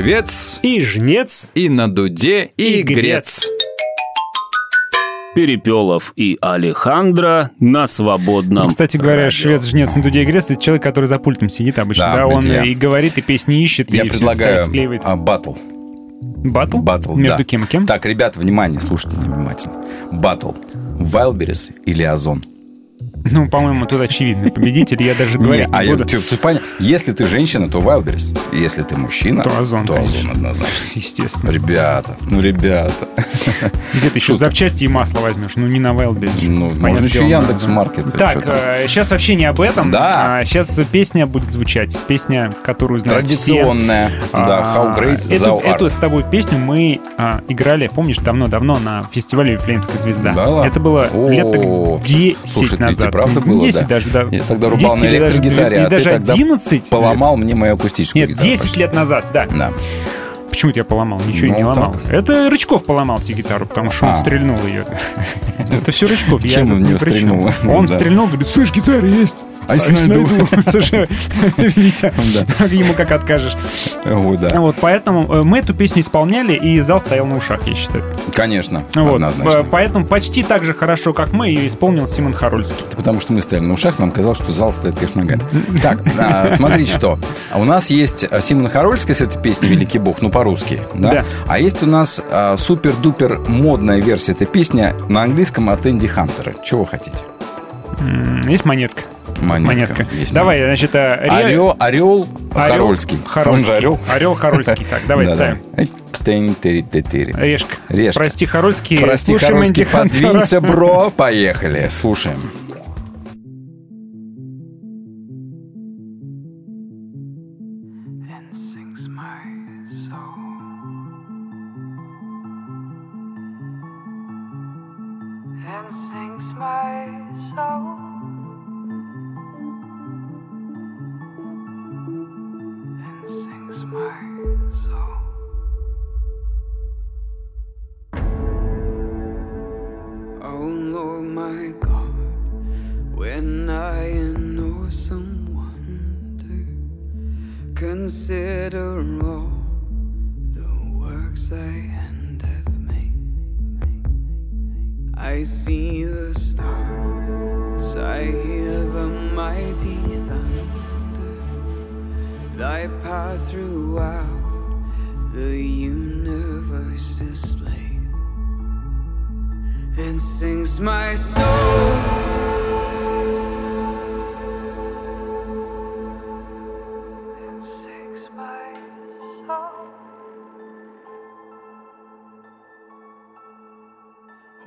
[SPEAKER 2] Швец,
[SPEAKER 3] и жнец,
[SPEAKER 2] и на дуде, и,
[SPEAKER 3] И грец.
[SPEAKER 2] грец.
[SPEAKER 4] Перепелов и Алехандро на свободном.
[SPEAKER 3] Ну, кстати говоря,
[SPEAKER 4] радио.
[SPEAKER 3] швец, жнец на дуде и грец, это человек, который за пультом сидит обычно.
[SPEAKER 2] Да,
[SPEAKER 3] Да, он
[SPEAKER 2] медиа.
[SPEAKER 3] и говорит, и песни ищет,
[SPEAKER 2] Я
[SPEAKER 3] и
[SPEAKER 2] предлагаю
[SPEAKER 3] склеивает.
[SPEAKER 2] а, батл.
[SPEAKER 3] Батл?
[SPEAKER 2] Батл,
[SPEAKER 3] Между
[SPEAKER 2] да.
[SPEAKER 3] кем и кем?
[SPEAKER 2] Так, ребята, внимание, слушайте внимательно. Батл. Wildberries или Озон?
[SPEAKER 3] Ну, по-моему, тут очевидный победитель. Я даже говорить
[SPEAKER 2] Не, а я- понятно. Если ты женщина, то Wildberries. Если ты мужчина,
[SPEAKER 3] То Озон,
[SPEAKER 2] то
[SPEAKER 3] конечно.
[SPEAKER 2] Озон однозначно.
[SPEAKER 3] Естественно.
[SPEAKER 2] Ребята, ну ребята.
[SPEAKER 3] Где ты еще
[SPEAKER 2] Шутка.
[SPEAKER 3] запчасти и масло возьмешь? Ну, не на Wildberries.
[SPEAKER 2] Ну,
[SPEAKER 3] Понятное
[SPEAKER 2] можно еще Яндекс. Маркет.
[SPEAKER 3] Так,
[SPEAKER 2] там.
[SPEAKER 3] сейчас вообще не об этом.
[SPEAKER 2] Да.
[SPEAKER 3] сейчас песня будет звучать. Песня, которую знают
[SPEAKER 2] Традиционная.
[SPEAKER 3] все.
[SPEAKER 2] Да, How Great
[SPEAKER 3] эту,
[SPEAKER 2] Thou Art.
[SPEAKER 3] эту с тобой песню мы а, играли, помнишь, давно-давно на фестивале «Вифлеемская звезда».
[SPEAKER 2] Да?
[SPEAKER 3] Это было лет так 10
[SPEAKER 2] Слушай, это
[SPEAKER 3] назад.
[SPEAKER 2] и правда было,
[SPEAKER 3] 10
[SPEAKER 2] да?
[SPEAKER 3] даже, да.
[SPEAKER 2] Я тогда рубал
[SPEAKER 3] 10
[SPEAKER 2] на электрогитаре, а ты
[SPEAKER 3] даже
[SPEAKER 2] тогда
[SPEAKER 3] 11
[SPEAKER 2] поломал мне мою акустическую
[SPEAKER 3] Нет,
[SPEAKER 2] гитару.
[SPEAKER 3] 10 лет назад, да.
[SPEAKER 2] Да.
[SPEAKER 3] Почему я поломал? Ничего
[SPEAKER 2] Ну,
[SPEAKER 3] не ломал.
[SPEAKER 2] так.
[SPEAKER 3] Это Рычков поломал тебе гитару, потому что он
[SPEAKER 2] А.
[SPEAKER 3] стрельнул ее. Это все Рычков.
[SPEAKER 2] Чем он
[SPEAKER 3] чем.
[SPEAKER 2] стрельнул?
[SPEAKER 3] Он стрельнул, говорит, слышь, гитара есть.
[SPEAKER 2] А если найду?
[SPEAKER 3] Слушай, Витя, ему как откажешь.
[SPEAKER 2] Ой, да.
[SPEAKER 3] Вот, поэтому э, мы эту песню исполняли, и зал стоял на ушах, я считаю.
[SPEAKER 2] Конечно,
[SPEAKER 3] Вот,
[SPEAKER 2] однозначно.
[SPEAKER 3] э, поэтому почти так же хорошо, как мы, ее исполнил Симон Харольский.
[SPEAKER 2] Потому что мы стояли на ушах, нам казалось, что зал стоит, конечно, ногами. Так, а, смотрите что. У нас есть а, Симона Харольская с этой песней «Великий Бог», ну, по-русски, да?
[SPEAKER 3] Да.
[SPEAKER 2] А есть у нас а, супер-дупер модная версия этой песни на английском от Энди Хантера. Чего вы хотите?
[SPEAKER 3] Есть монетка.
[SPEAKER 2] Монетка. Есть
[SPEAKER 3] Давай, значит, э, ре-
[SPEAKER 2] Орел, орел,
[SPEAKER 3] Орел
[SPEAKER 2] Харольский.
[SPEAKER 3] Харольский.
[SPEAKER 2] Он же орел.
[SPEAKER 3] Орел Харольский. Так, давай
[SPEAKER 2] Да,
[SPEAKER 3] ставим. Решка.
[SPEAKER 2] Решка.
[SPEAKER 3] Прости, Харольский.
[SPEAKER 2] Прости, Харольский, подвинься, бро. Поехали, слушаем.
[SPEAKER 1] Consider all the works thy hand hath made. I see the stars, I hear the mighty thunder, thy power throughout the universe displayed. Then sings my soul.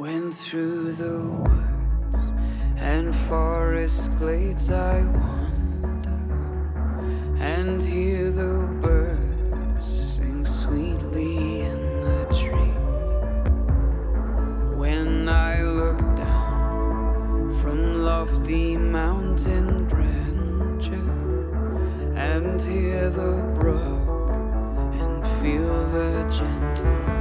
[SPEAKER 1] When through the woods and forest glades I wander and hear the birds sing sweetly in the trees. When I look down from lofty mountain grandeur and hear the brook and feel the gentle.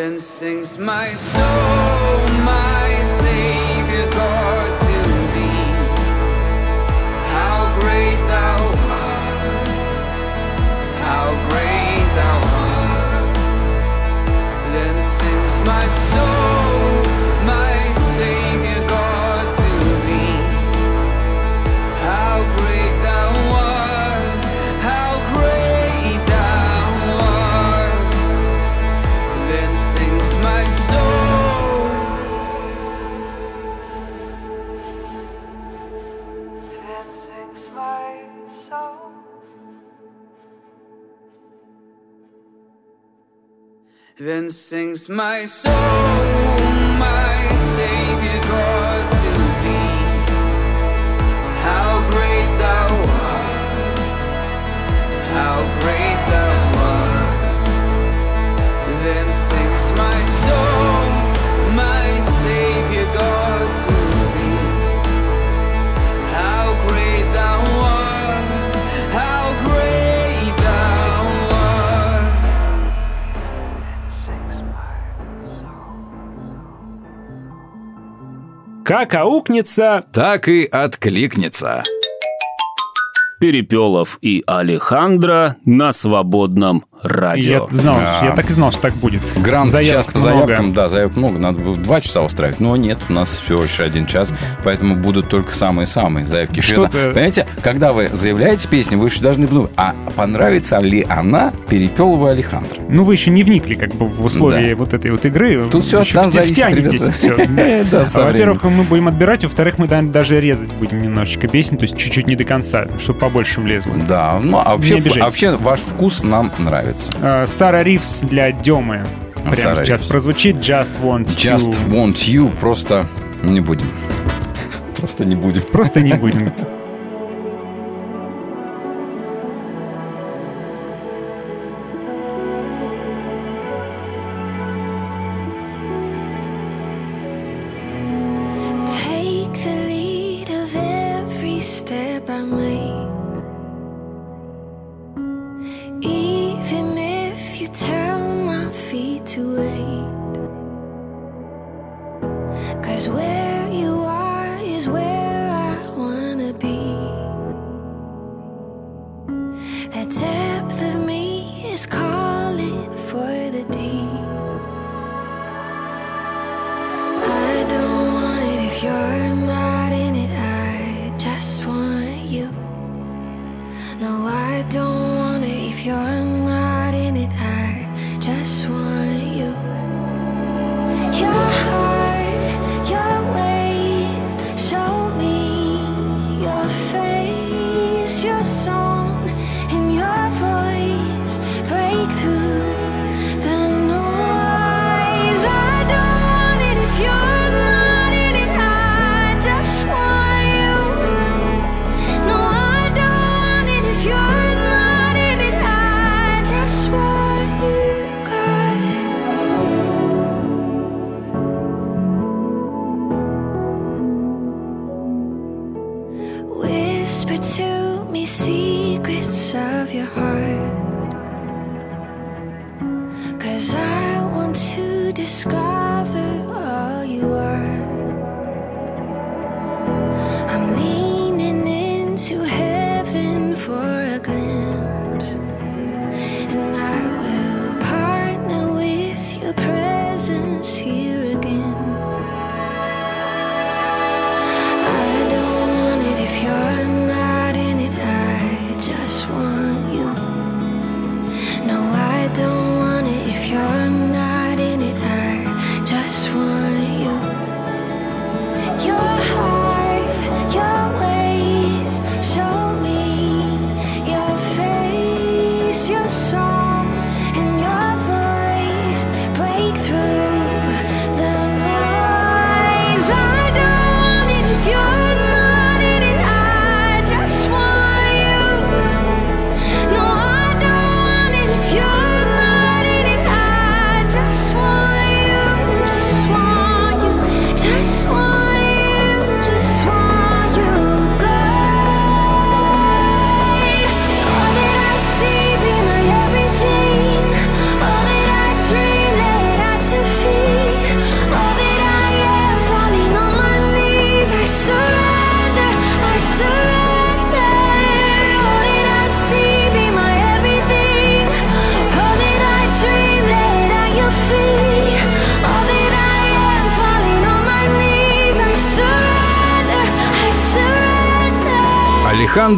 [SPEAKER 1] Then sings my soul, Then sings my soul,
[SPEAKER 20] Как аукнется,
[SPEAKER 2] Так и откликнется.
[SPEAKER 4] Перепелов и Алехандро на свободном радио.
[SPEAKER 20] я знал,
[SPEAKER 2] Да.
[SPEAKER 20] я так и знал, что так будет.
[SPEAKER 2] Грант сейчас
[SPEAKER 20] Заявок
[SPEAKER 2] по
[SPEAKER 20] много.
[SPEAKER 2] заявкам, да, заявок много, надо было два часа устраивать, но нет, у нас всего лишь один час, поэтому будут только самые-самые заявки.
[SPEAKER 20] Что-то-
[SPEAKER 2] Шведа. Понимаете, когда вы заявляете песню, вы еще должны думать, а понравится ли она Перепелову и Алехандро?
[SPEAKER 20] Ну, вы еще не вникли как бы в условия вот этой вот игры.
[SPEAKER 2] Тут всё от нас зависит, ребята. Да,
[SPEAKER 20] А, Во-первых, мы будем отбирать, во-вторых, мы даже резать будем немножечко песен, то есть чуть-чуть не до конца, чтобы побольше влезло.
[SPEAKER 2] Да, ну а вообще ваш вкус нам нравится.
[SPEAKER 20] А, Сара Ривз для Демы. Прямо
[SPEAKER 2] Сара
[SPEAKER 20] сейчас
[SPEAKER 2] Ривз.
[SPEAKER 20] прозвучит Just Want
[SPEAKER 2] Just
[SPEAKER 20] You.
[SPEAKER 2] want you, просто не будем. Просто не будем.
[SPEAKER 20] Просто не будем.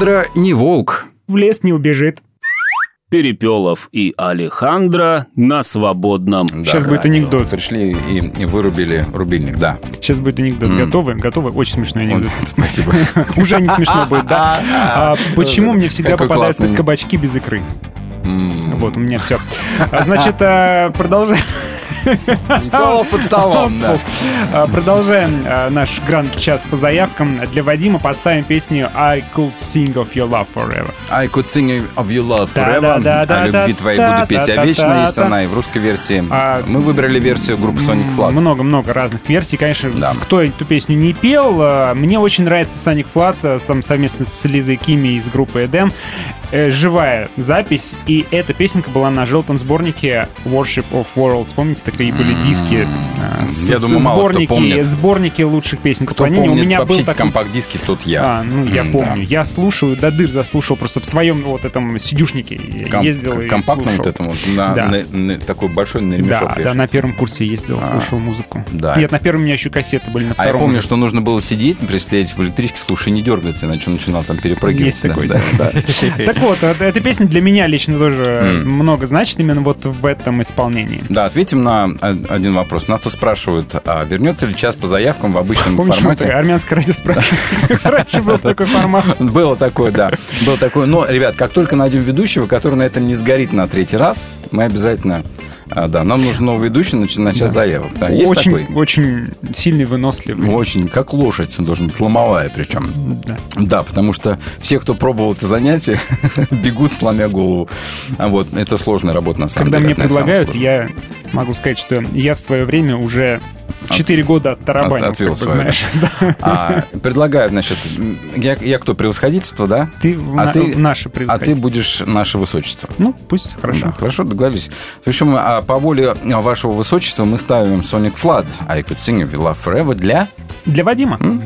[SPEAKER 2] Алехандро не волк.
[SPEAKER 20] В лес не убежит.
[SPEAKER 4] Перепелов и Алехандро на свободном
[SPEAKER 20] Сейчас будет анекдот.
[SPEAKER 2] Пришли и, и вырубили рубильник, да.
[SPEAKER 20] Сейчас будет анекдот.
[SPEAKER 2] М.
[SPEAKER 20] Готовы? Готовы? Очень смешной анекдот.
[SPEAKER 2] Спасибо.
[SPEAKER 20] Уже не смешно будет, да? А почему мне всегда
[SPEAKER 2] Какой
[SPEAKER 20] попадаются
[SPEAKER 2] классный.
[SPEAKER 20] кабачки без икры?
[SPEAKER 3] Вот, у меня все. Значит, э, продолжаем.
[SPEAKER 2] Никола под столом, да.
[SPEAKER 3] А, Продолжаем а, наш гранд-час по заявкам. Для Вадима поставим песню I Could Sing of Your Love Forever.
[SPEAKER 2] I could sing of your love forever. О
[SPEAKER 3] да,
[SPEAKER 2] любви твоей буду петь я вечно. Есть она и в русской версии.
[SPEAKER 3] А,
[SPEAKER 2] Мы выбрали версию группы Sonic Flat.
[SPEAKER 3] Много-много разных версий. Конечно, кто эту песню не пел, мне очень нравится Sonic э, там совместно с Лизой Кими из группы Эдем. Э, Живая запись, и эта песенка была на желтом сборнике Worship of World. Помните, такие были диски? э, с-
[SPEAKER 2] Я
[SPEAKER 3] с-
[SPEAKER 2] думаю, мало кто
[SPEAKER 3] сборники,
[SPEAKER 2] помнит.
[SPEAKER 3] сборники лучших песен
[SPEAKER 2] Кто
[SPEAKER 3] поклонения. У
[SPEAKER 2] помнит
[SPEAKER 3] меня был
[SPEAKER 2] вообще
[SPEAKER 3] такой
[SPEAKER 2] компакт-диски, тот я.
[SPEAKER 3] а, ну я помню. Я слушаю, до дыр заслушал просто в своем вот этом сидюшнике. Я
[SPEAKER 2] Ком-
[SPEAKER 3] ездил и
[SPEAKER 2] компактном
[SPEAKER 3] слушал.
[SPEAKER 2] вот этом вот, на,
[SPEAKER 3] Да.
[SPEAKER 2] на- на- такой большой на ремешок
[SPEAKER 3] Да, да, на первом курсе ездил,
[SPEAKER 2] А,
[SPEAKER 3] слушал музыку.
[SPEAKER 2] да.
[SPEAKER 3] Нет, на первом у меня еще кассеты были, на
[SPEAKER 2] А я
[SPEAKER 3] втором.
[SPEAKER 2] помню, что нужно было сидеть, присмотреть в электричке, слушай, не дергаться, иначе он начинал там перепрыгивать.
[SPEAKER 3] Есть
[SPEAKER 2] Да,
[SPEAKER 3] такой.
[SPEAKER 2] да, да.
[SPEAKER 3] Так вот, э, эта песня для меня лично тоже много значит именно вот в этом исполнении.
[SPEAKER 2] Да, ответим на один вопрос. Нас тут спрашивают, а вернется ли час по заявкам в обычном
[SPEAKER 3] Помнишь,
[SPEAKER 2] формате?
[SPEAKER 3] армянское радио спрашивали? Раньше был такой формат.
[SPEAKER 2] Было такое, да. Было такое. Но, ребят, как только найдем ведущего, который на этом не сгорит на третий раз, мы обязательно... а, да, нам нужен новый ведущий на, на час
[SPEAKER 3] Да.
[SPEAKER 2] заявок. Да, есть
[SPEAKER 3] Очень,
[SPEAKER 2] такой?
[SPEAKER 3] очень сильный, выносливый.
[SPEAKER 2] Очень, как лошадь, он должен быть ломовая причем.
[SPEAKER 3] Да.
[SPEAKER 2] Да, потому что все, кто пробовал это занятие, бегут, сломя голову. А вот, это сложная работа, на самом
[SPEAKER 3] Когда
[SPEAKER 2] деле.
[SPEAKER 3] мне
[SPEAKER 2] из самых
[SPEAKER 3] предлагают, я могу сказать, что я в свое время уже 4 года
[SPEAKER 2] От- отвел
[SPEAKER 3] как бы, знаешь.
[SPEAKER 2] да. А, предлагаю, значит, м, я, я кто, превосходительство, да?
[SPEAKER 3] Ты,
[SPEAKER 2] а
[SPEAKER 3] на-
[SPEAKER 2] ты
[SPEAKER 3] наше
[SPEAKER 2] А ты будешь наше высочество.
[SPEAKER 3] Ну, пусть, хорошо.
[SPEAKER 2] Да, хорошо, договорились. В общем, а, по воле вашего высочества мы ставим Sonic Flood, I Could Sing of Your Love Forever для...
[SPEAKER 3] Для Вадима.
[SPEAKER 13] Sing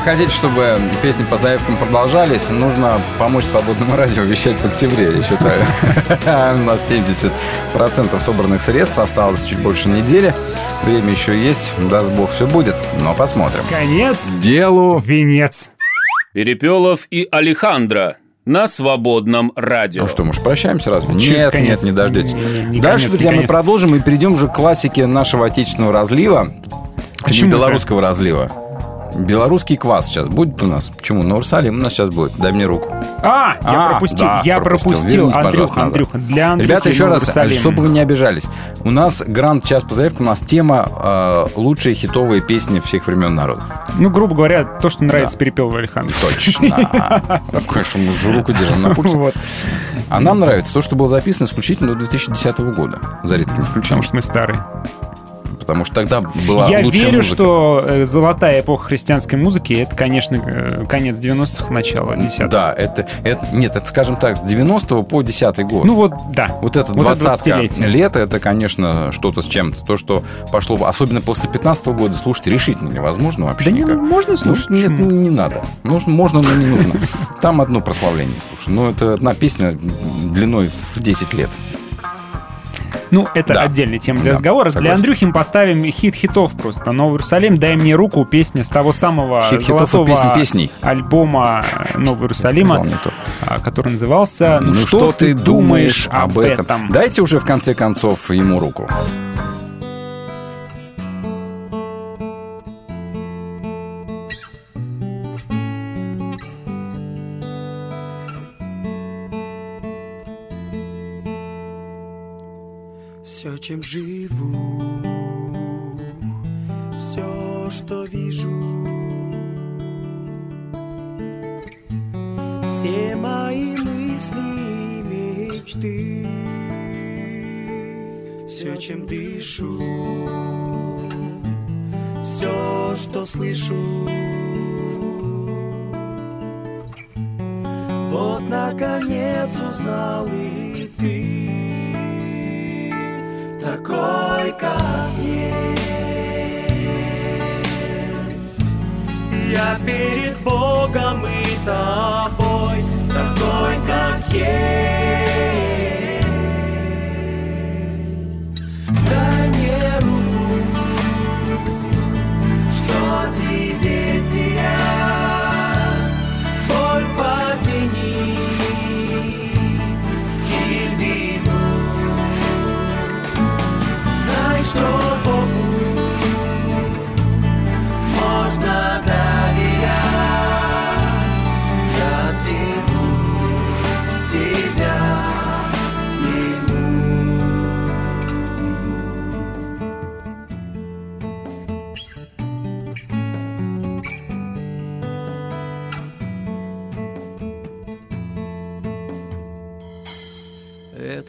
[SPEAKER 2] вы хотите, чтобы песни по заявкам продолжались, нужно помочь свободному радио вещать в октябре, я считаю. У нас 70% собранных средств, осталось чуть больше недели. Время еще есть, даст бог, все будет, но посмотрим.
[SPEAKER 3] Конец.
[SPEAKER 2] Делу.
[SPEAKER 3] Венец.
[SPEAKER 4] Перепелов и Алехандро на свободном радио.
[SPEAKER 2] Ну что, мы же прощаемся разве?
[SPEAKER 4] Чуть
[SPEAKER 2] Нет,
[SPEAKER 4] конец.
[SPEAKER 2] нет, не дождетесь.
[SPEAKER 4] Не, не, не
[SPEAKER 2] Дальше,
[SPEAKER 4] конец,
[SPEAKER 2] друзья,
[SPEAKER 4] не
[SPEAKER 2] мы
[SPEAKER 4] конец.
[SPEAKER 2] продолжим и перейдем уже к классике нашего отечественного разлива.
[SPEAKER 3] Почему
[SPEAKER 2] Не белорусского разлива. Белорусский квас сейчас будет у нас. Почему? На Урсалим у нас сейчас будет. Дай мне руку.
[SPEAKER 3] А, я
[SPEAKER 2] А,
[SPEAKER 3] пропустил,
[SPEAKER 2] да,
[SPEAKER 3] я
[SPEAKER 2] пропустил.
[SPEAKER 3] пропустил. Андрюха. Андрюха, для Андрюхи
[SPEAKER 2] Ребята, еще раз,
[SPEAKER 3] Иерусалим.
[SPEAKER 2] чтобы вы не обижались. У нас грант «Час по заявкам», у нас тема э, «Лучшие хитовые песни всех времен народов».
[SPEAKER 3] Ну, грубо говоря, то, что нравится Перепелову Александру.
[SPEAKER 2] Точно. Конечно, мы же руку держим на пульсе.
[SPEAKER 3] Вот.
[SPEAKER 2] А нам нравится то, что было записано исключительно до 2010 года. За редким исключением.
[SPEAKER 3] Потому что мы старые.
[SPEAKER 2] Потому что тогда была
[SPEAKER 3] Я
[SPEAKER 2] лучшая
[SPEAKER 3] верю,
[SPEAKER 2] музыка.
[SPEAKER 3] что э, золотая эпоха христианской музыки это, конечно, э, конец 90-х, начало 10-х.
[SPEAKER 2] Да, это, это... Нет, это, скажем так, с 90 по 10 год.
[SPEAKER 3] Ну вот, да.
[SPEAKER 2] Вот это
[SPEAKER 3] Вот это
[SPEAKER 2] 20
[SPEAKER 3] 20-летие.
[SPEAKER 2] лет, это, конечно, что-то с чем-то. То, что пошло, особенно после 15 года, слушать решительно невозможно вообще
[SPEAKER 3] Да не,
[SPEAKER 2] никак.
[SPEAKER 3] можно слушать,
[SPEAKER 2] Ну, нет, ну, не надо. Нужно, можно, но не нужно. Там одно прославление слушай. Ну, это одна песня длиной в 10 лет.
[SPEAKER 3] Ну, это
[SPEAKER 2] Да.
[SPEAKER 3] отдельная тема для
[SPEAKER 2] Да,
[SPEAKER 3] разговора. Для
[SPEAKER 2] согласен.
[SPEAKER 3] Андрюхи мы поставим хит хитов просто. Новый Иерусалим, дай мне руку, песня с того самого
[SPEAKER 2] Хит хитов и песни песней.
[SPEAKER 3] альбома Нового Иерусалима, который назывался
[SPEAKER 2] Ну, что, ты думаешь об этом? Дайте уже, в конце концов, ему руку.
[SPEAKER 6] Чем живу, все, что вижу, все мои мысли и мечты, все, чем дышу, все, что слышу. Вот, наконец, узнал и такой, как есть. Я перед Богом и тобой такой, как есть. Дай мне руку, что тебе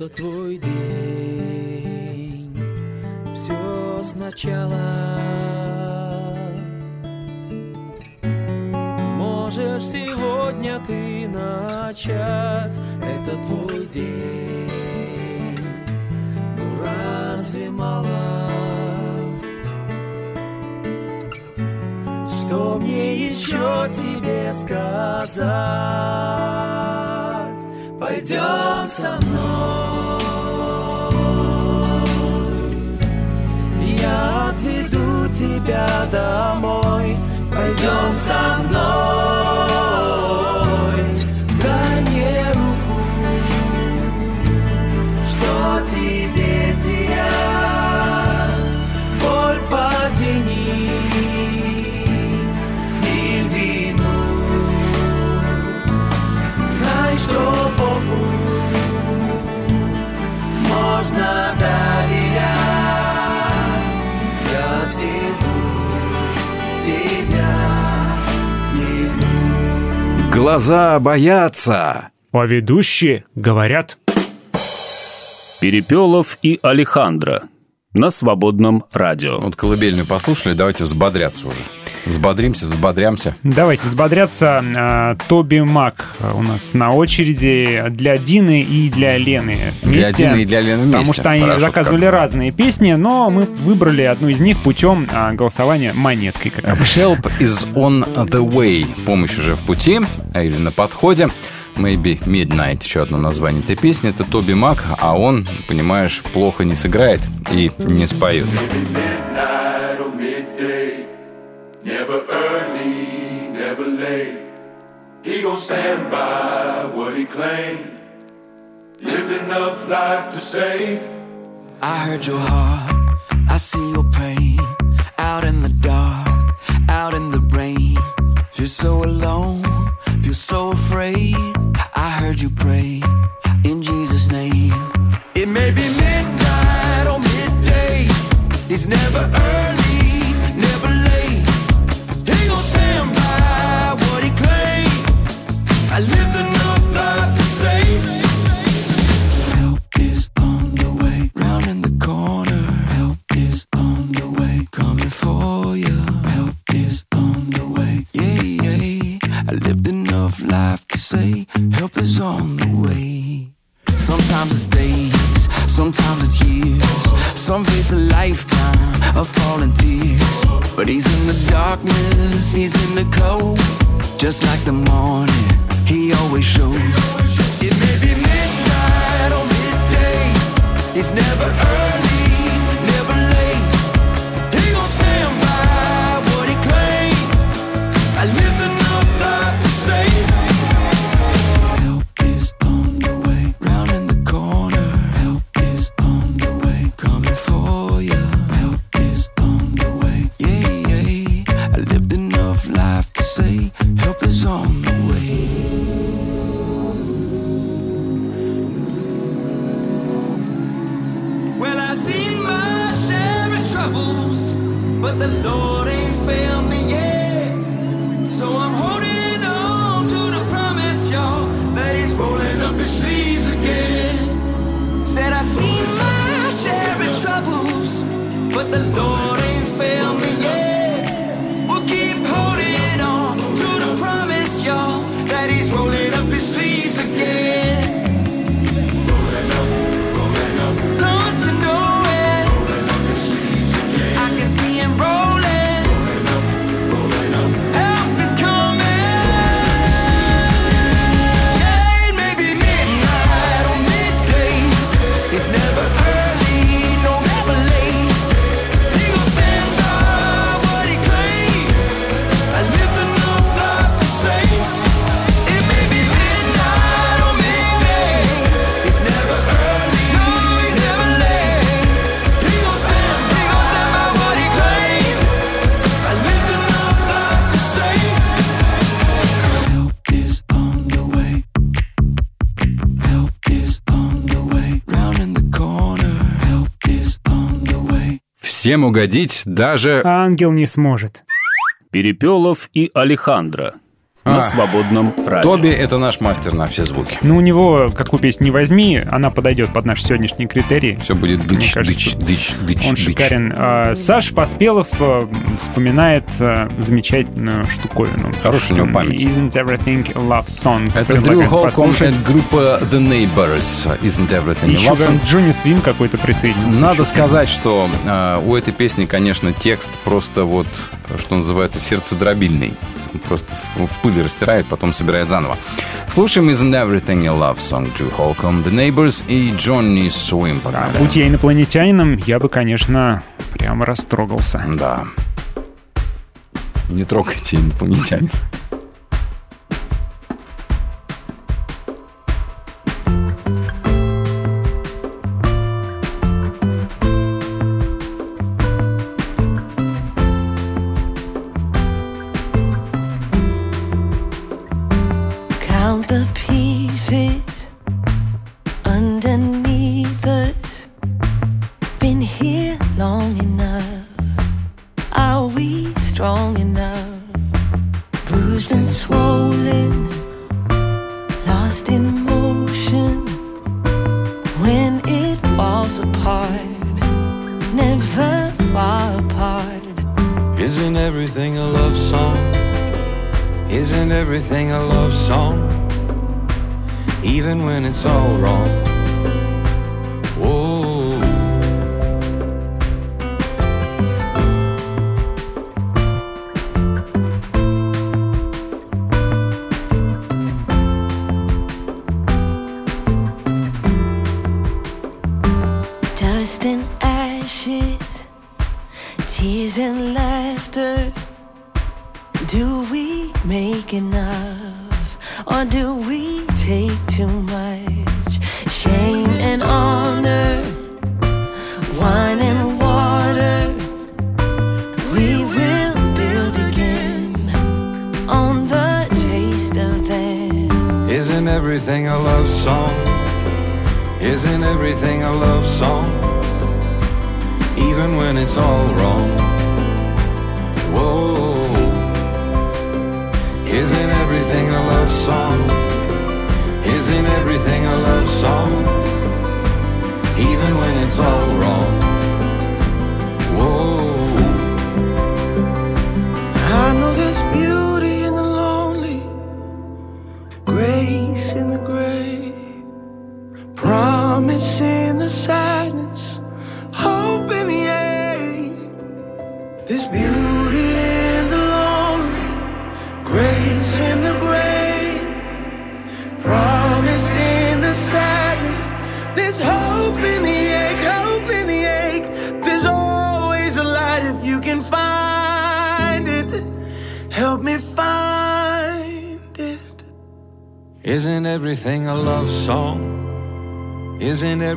[SPEAKER 6] Это твой день, все сначала. Можешь сегодня ты начать, это твой день. Ну разве мало? Что мне еще тебе сказать? Пойдем со мной. Я отведу тебя домой. Пойдем со мной.
[SPEAKER 2] Глаза боятся.
[SPEAKER 3] А ведущие говорят.
[SPEAKER 4] Перепелов и Алехандро на свободном радио.
[SPEAKER 2] Вот колыбельную послушали, давайте взбодряться уже. Взбодримся, взбодрямся.
[SPEAKER 3] Давайте взбодряться. А, Тоби Мак у нас на очереди для Дины и для Лены.
[SPEAKER 2] Для
[SPEAKER 3] вместе.
[SPEAKER 2] Дины и для Лены вместе.
[SPEAKER 3] Потому что они
[SPEAKER 2] Хорошо,
[SPEAKER 3] заказывали
[SPEAKER 2] как.
[SPEAKER 3] разные песни, но мы выбрали одну из них путем а, голосования монеткой. Как обычно.
[SPEAKER 2] Help is on the way. Помощь уже в пути, а или на подходе. Maybe Midnight, еще одно название этой песни. Это Тоби Мак, а он, понимаешь, плохо не сыграет и не споет.
[SPEAKER 21] Midnight or midday, never early, never late. He gon' stand by what he claimed. Lived enough life to say.
[SPEAKER 13] I heard your heart, I see your pain. Out in the dark, out in the rain. Feel so alone, feel so afraid. I heard you pray in Jesus' name. It may be midnight or midday. It's never life to say, help is on the way. Sometimes it's days, sometimes it's years. Some face a lifetime of falling tears. But he's in the darkness, he's in the cold. Just like the morning, he always shows. It may be midnight or midday. It's never early, but the Lord ain't failed me yet. So I'm holding on to the promise, y'all, that He's rolling up His sleeves again. Said I seen my share of troubles, but the Lord
[SPEAKER 2] Всем угодить даже...
[SPEAKER 3] Ангел не сможет.
[SPEAKER 4] Перепелов и Алехандро на
[SPEAKER 2] А,
[SPEAKER 4] свободном радио.
[SPEAKER 2] Тоби — это наш мастер на все звуки.
[SPEAKER 3] Ну, у него, какую песню не возьми, она подойдет под наши сегодняшние критерии.
[SPEAKER 2] Все будет дыч,
[SPEAKER 3] кажется,
[SPEAKER 2] дыч, дыч, дыч,
[SPEAKER 3] Он
[SPEAKER 2] дыч.
[SPEAKER 3] шикарен. А, Саш Поспелов а, вспоминает а, замечательную штуковину.
[SPEAKER 2] Хорошая у него память.
[SPEAKER 3] Isn't everything a love song?
[SPEAKER 2] Это Дрю Холком и группа The Neighbors. Isn't everything a
[SPEAKER 3] Еще
[SPEAKER 2] love song?
[SPEAKER 3] Джонни Свин какой-то присоединился.
[SPEAKER 2] Надо сказать, что э, у этой песни, конечно, текст просто вот, что называется, сердцедробильный. Просто в, в пыль растирает, потом собирает заново. Слушаем Isn't Everything a Love Song Drew Holcomb, The Neighbors и Джонни Суимпан.
[SPEAKER 3] Будь я инопланетянином, я бы, конечно, прямо растрогался.
[SPEAKER 2] Да. Не трогайте инопланетян.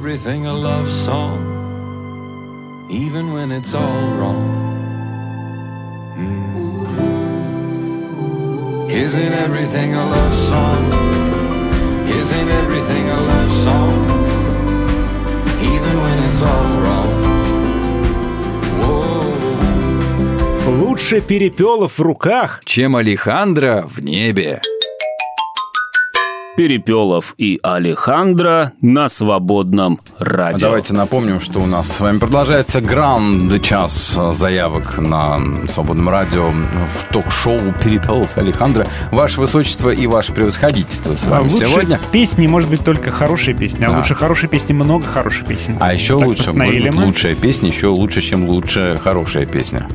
[SPEAKER 6] Everything a love song? Even when it's all wrong. Mm. Isn't everything a love song? Isn't everything a love song? Even when it's all wrong.
[SPEAKER 3] Лучше перепелов в руках.
[SPEAKER 2] Чем Алехандро в небе.
[SPEAKER 4] Перепелов и Алехандро на свободном радио.
[SPEAKER 2] А Давайте напомним, что у нас с вами продолжается гранд час заявок на свободном радио в ток-шоу Перепелов и Алехандро. Ваше Высочество и Ваше Превосходительство с
[SPEAKER 3] А
[SPEAKER 2] вами
[SPEAKER 3] лучше
[SPEAKER 2] сегодня.
[SPEAKER 3] песни может быть только хорошие песни, а
[SPEAKER 2] Да.
[SPEAKER 3] лучше хорошие песни много хороших песен.
[SPEAKER 2] А еще
[SPEAKER 3] Так
[SPEAKER 2] лучше, может быть,
[SPEAKER 3] мы.
[SPEAKER 2] лучшая песня, еще лучше, чем лучшая хорошая песня.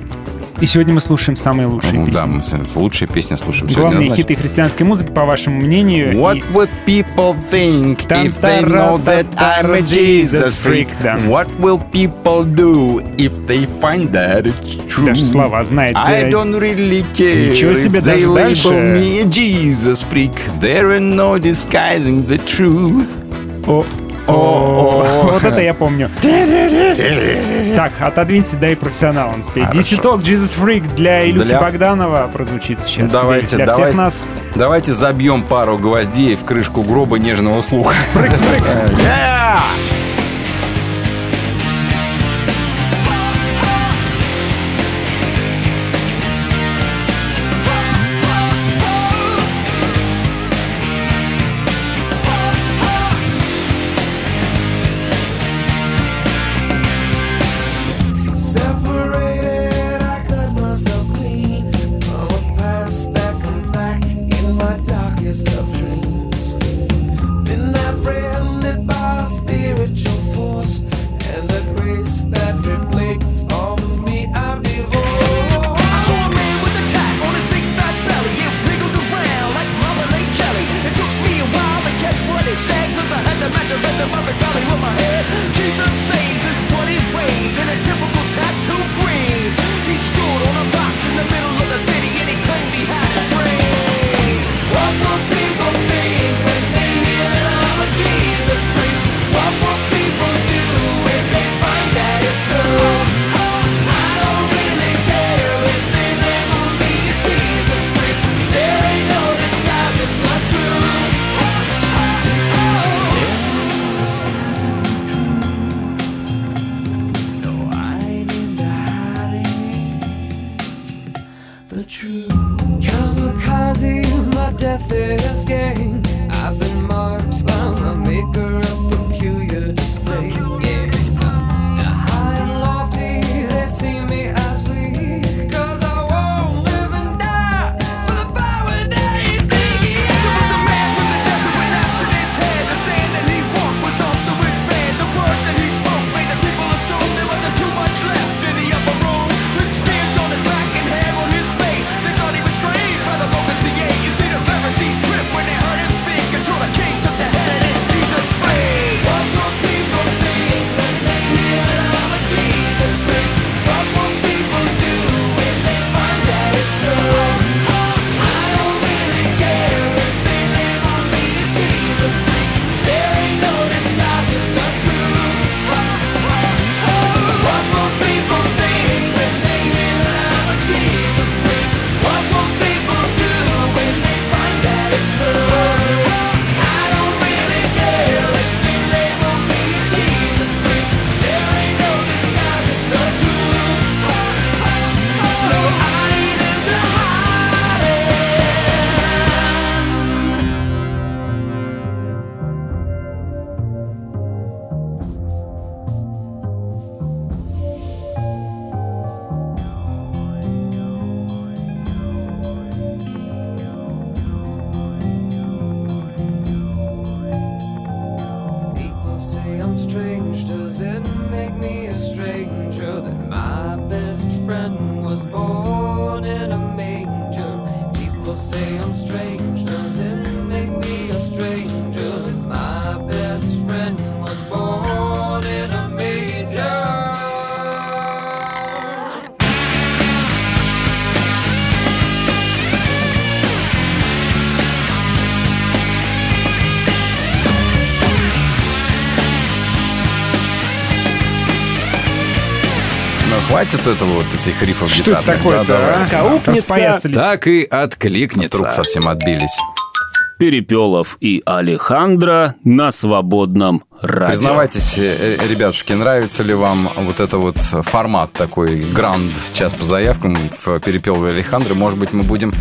[SPEAKER 3] И сегодня мы слушаем самые лучшие
[SPEAKER 2] Ну
[SPEAKER 3] песни.
[SPEAKER 2] да, мы лучшие песни слушаем сегодня.
[SPEAKER 3] Главные хиты христианской музыки, по вашему мнению.
[SPEAKER 2] What
[SPEAKER 3] И-
[SPEAKER 2] would people think if they know that I'm a Jesus freak?
[SPEAKER 3] Да.
[SPEAKER 2] What will people do if they find that it's true?
[SPEAKER 3] Даже слова знает.
[SPEAKER 2] I
[SPEAKER 3] э,
[SPEAKER 2] don't really care
[SPEAKER 3] Ничего себе,
[SPEAKER 2] if they label me a Jesus freak. There ain't no disguising the truth.
[SPEAKER 3] О, вот это я помню. Так, отодвинься, дай профессионалам спеть. DC Talk, Jesus Freak для Илюхи Богданова прозвучит сейчас.
[SPEAKER 2] Давайте,
[SPEAKER 3] для всех нас.
[SPEAKER 2] давайте забьем пару гвоздей в крышку гроба нежного слуха.
[SPEAKER 3] Прыг, прыг.
[SPEAKER 2] Хватит этого вот этих рифов
[SPEAKER 3] Что это
[SPEAKER 2] гитарных?
[SPEAKER 3] такое-то,
[SPEAKER 2] Да,
[SPEAKER 3] а?
[SPEAKER 2] давайте.
[SPEAKER 3] Аукнется. Распоясались.
[SPEAKER 2] Так и откликнется. Вдруг совсем отбились.
[SPEAKER 4] Перепелов и Алехандро на свободном радио.
[SPEAKER 2] Признавайтесь, э, э, ребятушки, нравится ли вам вот это вот формат такой гранд час по заявкам в Перепелове Алехандро? Может быть, мы будем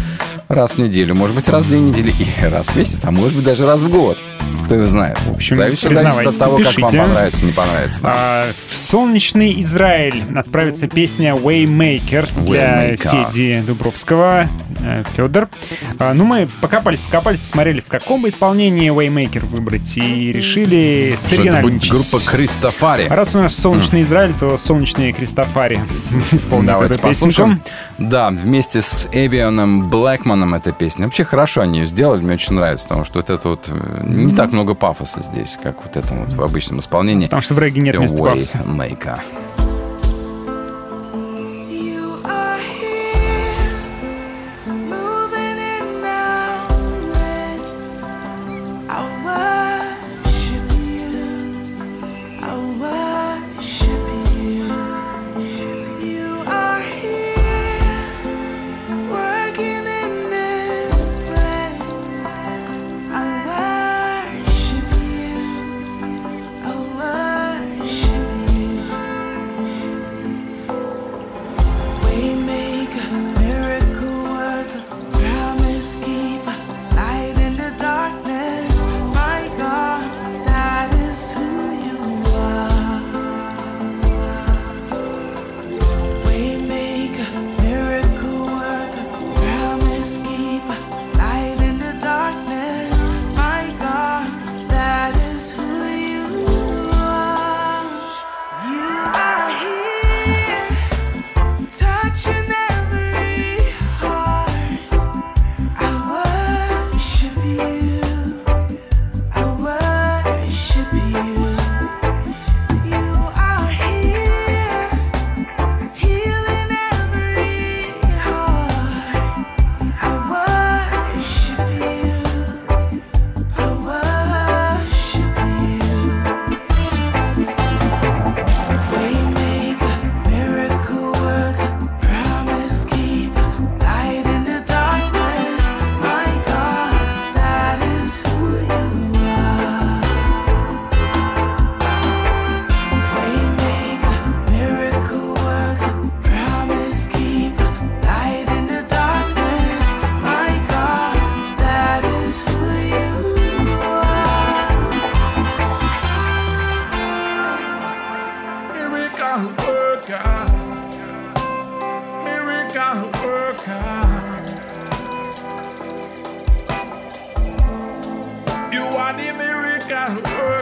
[SPEAKER 2] раз в неделю, может быть, раз в две недели и раз в месяц, а может быть, даже раз в год. Кто его знает. В
[SPEAKER 3] общем,
[SPEAKER 2] зависит, зависит от того, как вам
[SPEAKER 3] пишите.
[SPEAKER 2] понравится, не понравится. да.
[SPEAKER 3] А, в солнечный Израиль отправится песня Waymaker для
[SPEAKER 2] Waymaker.
[SPEAKER 3] Феди Дубровского. Э, Федор. А, ну, мы покопались, покопались, посмотрели, в каком бы исполнении Waymaker выбрать, и решили
[SPEAKER 2] Что это будет группа Кристофари.
[SPEAKER 3] Раз у нас солнечный Израиль, то солнечные Кристофари исполнят
[SPEAKER 2] Давайте
[SPEAKER 3] эту
[SPEAKER 2] послушаем. Да, вместе с Эвионом Блэкманом эта песня. Вообще хорошо они ее сделали, мне очень нравится, потому что вот это вот э, не так много пафоса здесь, как вот это вот в обычном исполнении.
[SPEAKER 3] Потому что в регге нет места пафоса.
[SPEAKER 12] Waymaker.
[SPEAKER 2] free.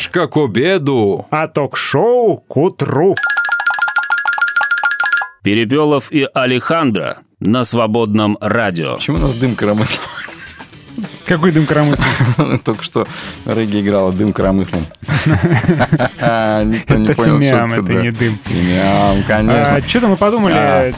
[SPEAKER 2] Ложка к обеду.
[SPEAKER 3] А ток-шоу к утру.
[SPEAKER 4] Перепелов и Алехандро на свободном радио.
[SPEAKER 2] Почему у нас дым коромыслом?
[SPEAKER 3] Какой дым коромыслом?
[SPEAKER 2] Только что Регги играла дым коромыслом. Никто не понял шутку,
[SPEAKER 3] это
[SPEAKER 2] да.
[SPEAKER 3] не дым.
[SPEAKER 2] Фимиам, конечно.
[SPEAKER 3] что-то мы
[SPEAKER 2] А.
[SPEAKER 3] подумали,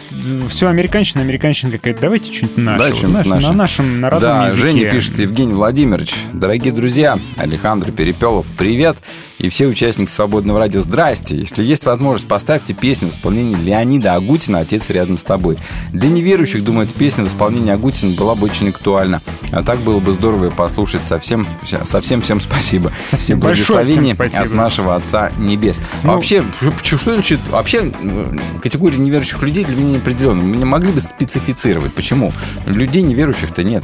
[SPEAKER 3] все американщина, американщина какая-то. Давайте что-нибудь наше.
[SPEAKER 2] Да.
[SPEAKER 3] На нашем народном
[SPEAKER 2] Да,
[SPEAKER 3] языке.
[SPEAKER 2] Женя пишет, Евгений Владимирович, дорогие друзья, Александр Перепелов, привет, и все участники «Свободного радио», здрасте. Если есть возможность, поставьте песню в исполнении Леонида Агутина «Отец рядом с тобой». Для неверующих, думаю, эта песня в исполнении Агутина была бы очень актуальна. А так было бы здорово ее послушать. Совсем, совсем всем спасибо.
[SPEAKER 3] Совсем
[SPEAKER 2] И благословение
[SPEAKER 3] спасибо.
[SPEAKER 2] от нашего Отца Небес. А
[SPEAKER 3] Ну-
[SPEAKER 2] вообще, что, что значит, вообще э, категория неверующих людей для меня не определенна. Меня могли бы специфицировать. Почему? Людей неверующих-то нет.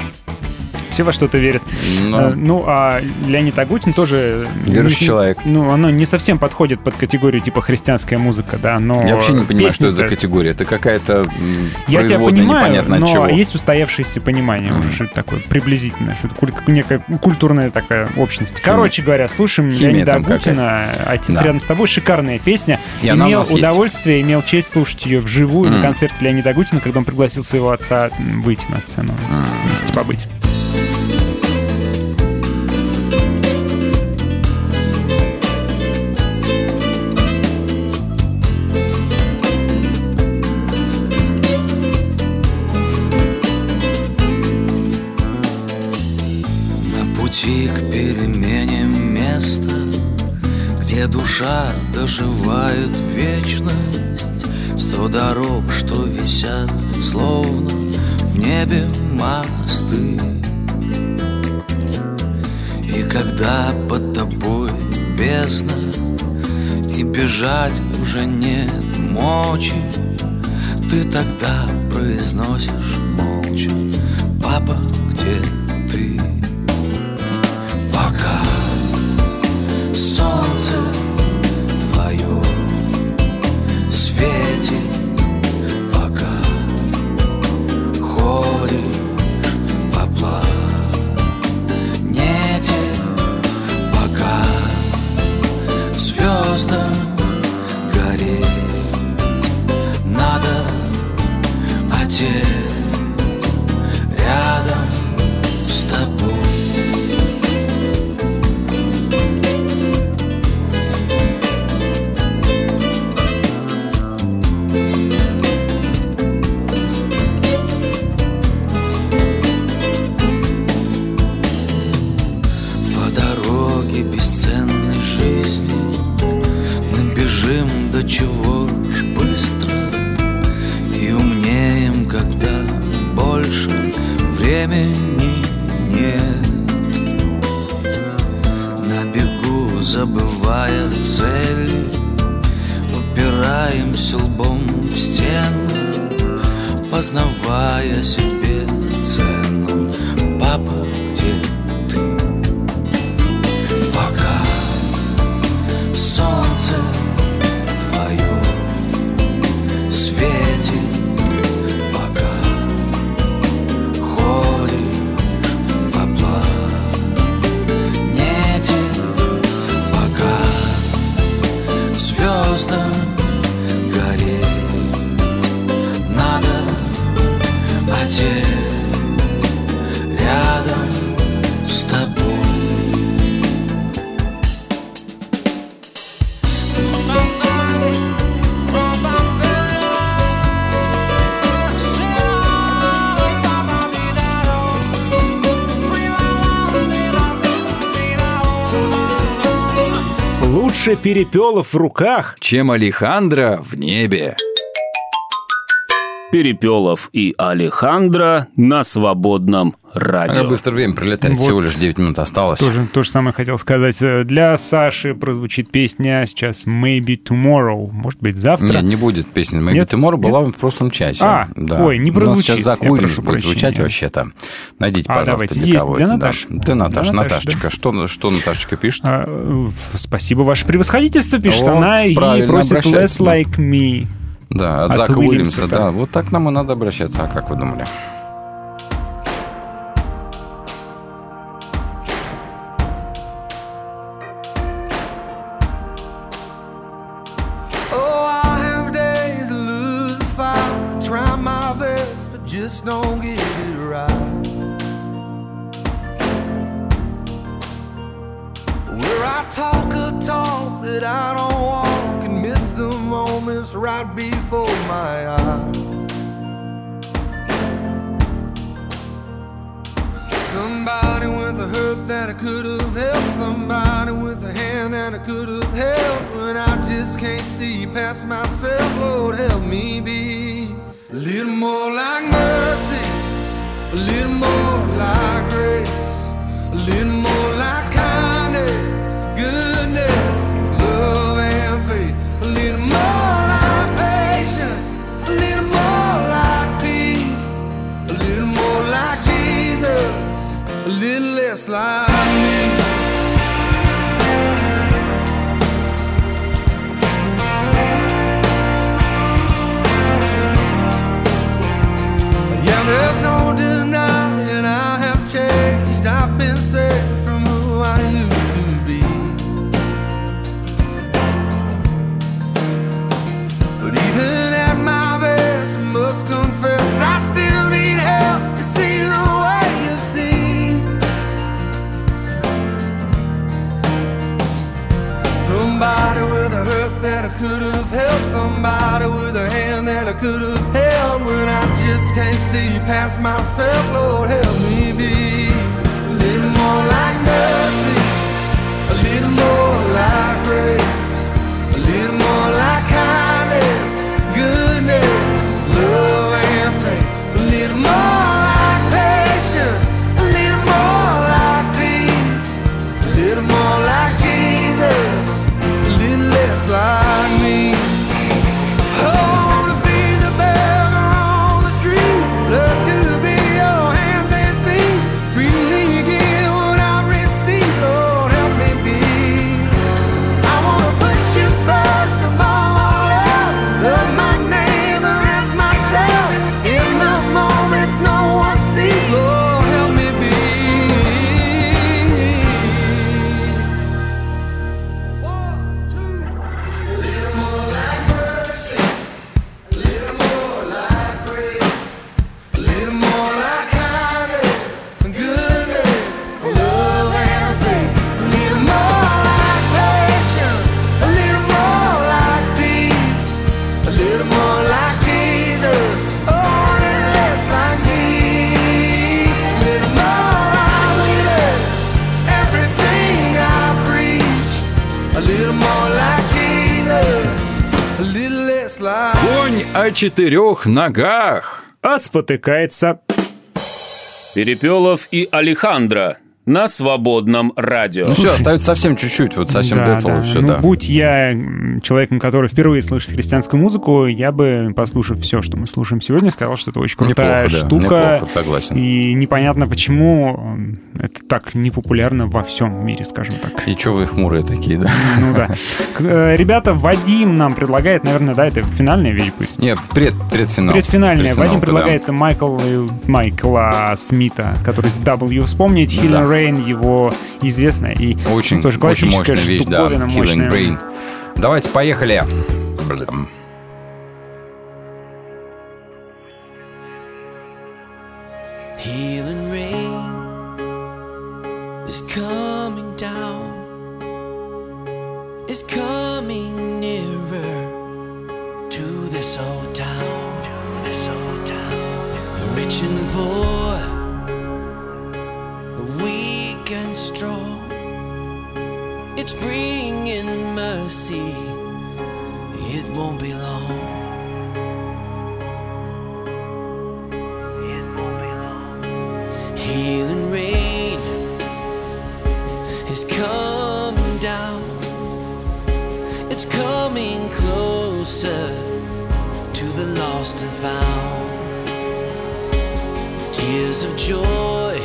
[SPEAKER 3] Все во что-то верят.
[SPEAKER 2] Но-
[SPEAKER 3] Э, Ну, а Леонид Агутин тоже...
[SPEAKER 2] Верующий
[SPEAKER 3] не-
[SPEAKER 2] человек.
[SPEAKER 3] Ну, оно не совсем подходит под категорию типа христианская музыка, да, но...
[SPEAKER 2] Я вообще не понимаю, что это за категория. Это какая-то
[SPEAKER 3] Я тебя понимаю,
[SPEAKER 2] непонятно
[SPEAKER 3] но
[SPEAKER 2] чего.
[SPEAKER 3] есть устоявшееся понимание уже, что это такое приблизительно, что это куль- некая культурная такая общность. Короче говоря, слушаем
[SPEAKER 2] Химия
[SPEAKER 3] Леонида Агутина «Отец
[SPEAKER 2] Да.
[SPEAKER 3] рядом с тобой». Шикарная песня.
[SPEAKER 2] И
[SPEAKER 3] имел
[SPEAKER 2] нас есть.
[SPEAKER 3] удовольствие, имел честь слушать ее вживую
[SPEAKER 2] М.
[SPEAKER 3] на концерте Леонида Агутина, когда он пригласил своего отца выйти на сцену, вместе побыть.
[SPEAKER 22] Пути к перемене места, где душа доживает вечность, сто дорог, что висят, словно в небе мосты. И когда под тобой бездна, и бежать уже нет мочи, ты тогда произносишь молча, папа, где ты? Солнце твое
[SPEAKER 3] перепелов в руках.
[SPEAKER 2] Чем Алехандро в небе.
[SPEAKER 4] Перепелов и Алехандро на свободном радио.
[SPEAKER 2] Как быстро время пролетает,
[SPEAKER 3] Вот.
[SPEAKER 2] всего лишь 9 минут осталось.
[SPEAKER 3] Тоже то же самое хотел сказать. Э, Для Саши прозвучит песня сейчас Maybe Tomorrow. Может быть, завтра.
[SPEAKER 2] Нет, не будет песни. Maybe
[SPEAKER 3] Нет?
[SPEAKER 2] Tomorrow была в прошлом часе.
[SPEAKER 3] А,
[SPEAKER 2] да.
[SPEAKER 3] ой, не
[SPEAKER 2] У нас
[SPEAKER 3] прозвучит.
[SPEAKER 2] сейчас Зак Уильямс будет звучать
[SPEAKER 3] прощения.
[SPEAKER 2] вообще-то. Найдите,
[SPEAKER 3] А,
[SPEAKER 2] пожалуйста,
[SPEAKER 3] давайте.
[SPEAKER 2] для
[SPEAKER 3] Есть
[SPEAKER 2] кого
[SPEAKER 3] для
[SPEAKER 2] это.
[SPEAKER 3] Наташи?
[SPEAKER 2] Да, для Наташи.
[SPEAKER 3] Для Наташи,
[SPEAKER 2] Наташечка, что, что Наташечка пишет?
[SPEAKER 3] А, Спасибо, ваше превосходительство, пишет
[SPEAKER 2] Вот,
[SPEAKER 3] она, и просит less
[SPEAKER 2] да.
[SPEAKER 3] like me.
[SPEAKER 2] Да, от,
[SPEAKER 3] От
[SPEAKER 2] Зака
[SPEAKER 3] Уильямса,
[SPEAKER 2] Уильямса,
[SPEAKER 3] да.
[SPEAKER 2] да. Вот так нам и надо обращаться. А как вы думали?
[SPEAKER 13] That I don't walk and miss the moments right before my eyes. Somebody with a hurt that I could have helped. Somebody with a hand that I could have held. When I just can't see past myself, Lord, help me be a little more like mercy, a little more like grace, a little a little less like could have helped. Somebody with a hand that I could have held. When I just can't see past myself, Lord, help me
[SPEAKER 2] О четырех ногах.
[SPEAKER 3] А спотыкается.
[SPEAKER 4] Перепелов и Алехандро на свободном радио.
[SPEAKER 2] Ну все, остается совсем чуть-чуть, вот совсем
[SPEAKER 3] Да,
[SPEAKER 2] децл,
[SPEAKER 3] да.
[SPEAKER 2] все,
[SPEAKER 3] Ну,
[SPEAKER 2] да.
[SPEAKER 3] будь я человеком, который впервые слышит христианскую музыку, я бы, послушав все, что мы слушаем сегодня, сказал, что это очень крутая
[SPEAKER 2] Неплохо, да,
[SPEAKER 3] штука.
[SPEAKER 2] неплохо, согласен.
[SPEAKER 3] И непонятно, почему это так непопулярно во всем мире, скажем так.
[SPEAKER 2] И что вы хмурые такие, да?
[SPEAKER 3] Ну да. Э, Ребята, Вадим нам предлагает, наверное, да, это финальная вещь будет.
[SPEAKER 2] Нет, пред, предфинал.
[SPEAKER 3] Предфинальная.
[SPEAKER 2] Предфинал,
[SPEAKER 3] Вадим
[SPEAKER 2] да.
[SPEAKER 3] предлагает Майкл, Майкла Смита, который с W вспомнить. Healing
[SPEAKER 2] Да.
[SPEAKER 3] Rain, его известная и
[SPEAKER 2] Очень,
[SPEAKER 3] тоже
[SPEAKER 2] очень мощная вещь, да. Killing
[SPEAKER 3] мощная.
[SPEAKER 2] Brain. Давайте, поехали. Блин.
[SPEAKER 6] Healing rain is coming down, is coming nearer to this old town. Rich and poor, it's bringing mercy. It won't be long. Healing rain is coming down. It's coming closer to the lost and found. Tears of joy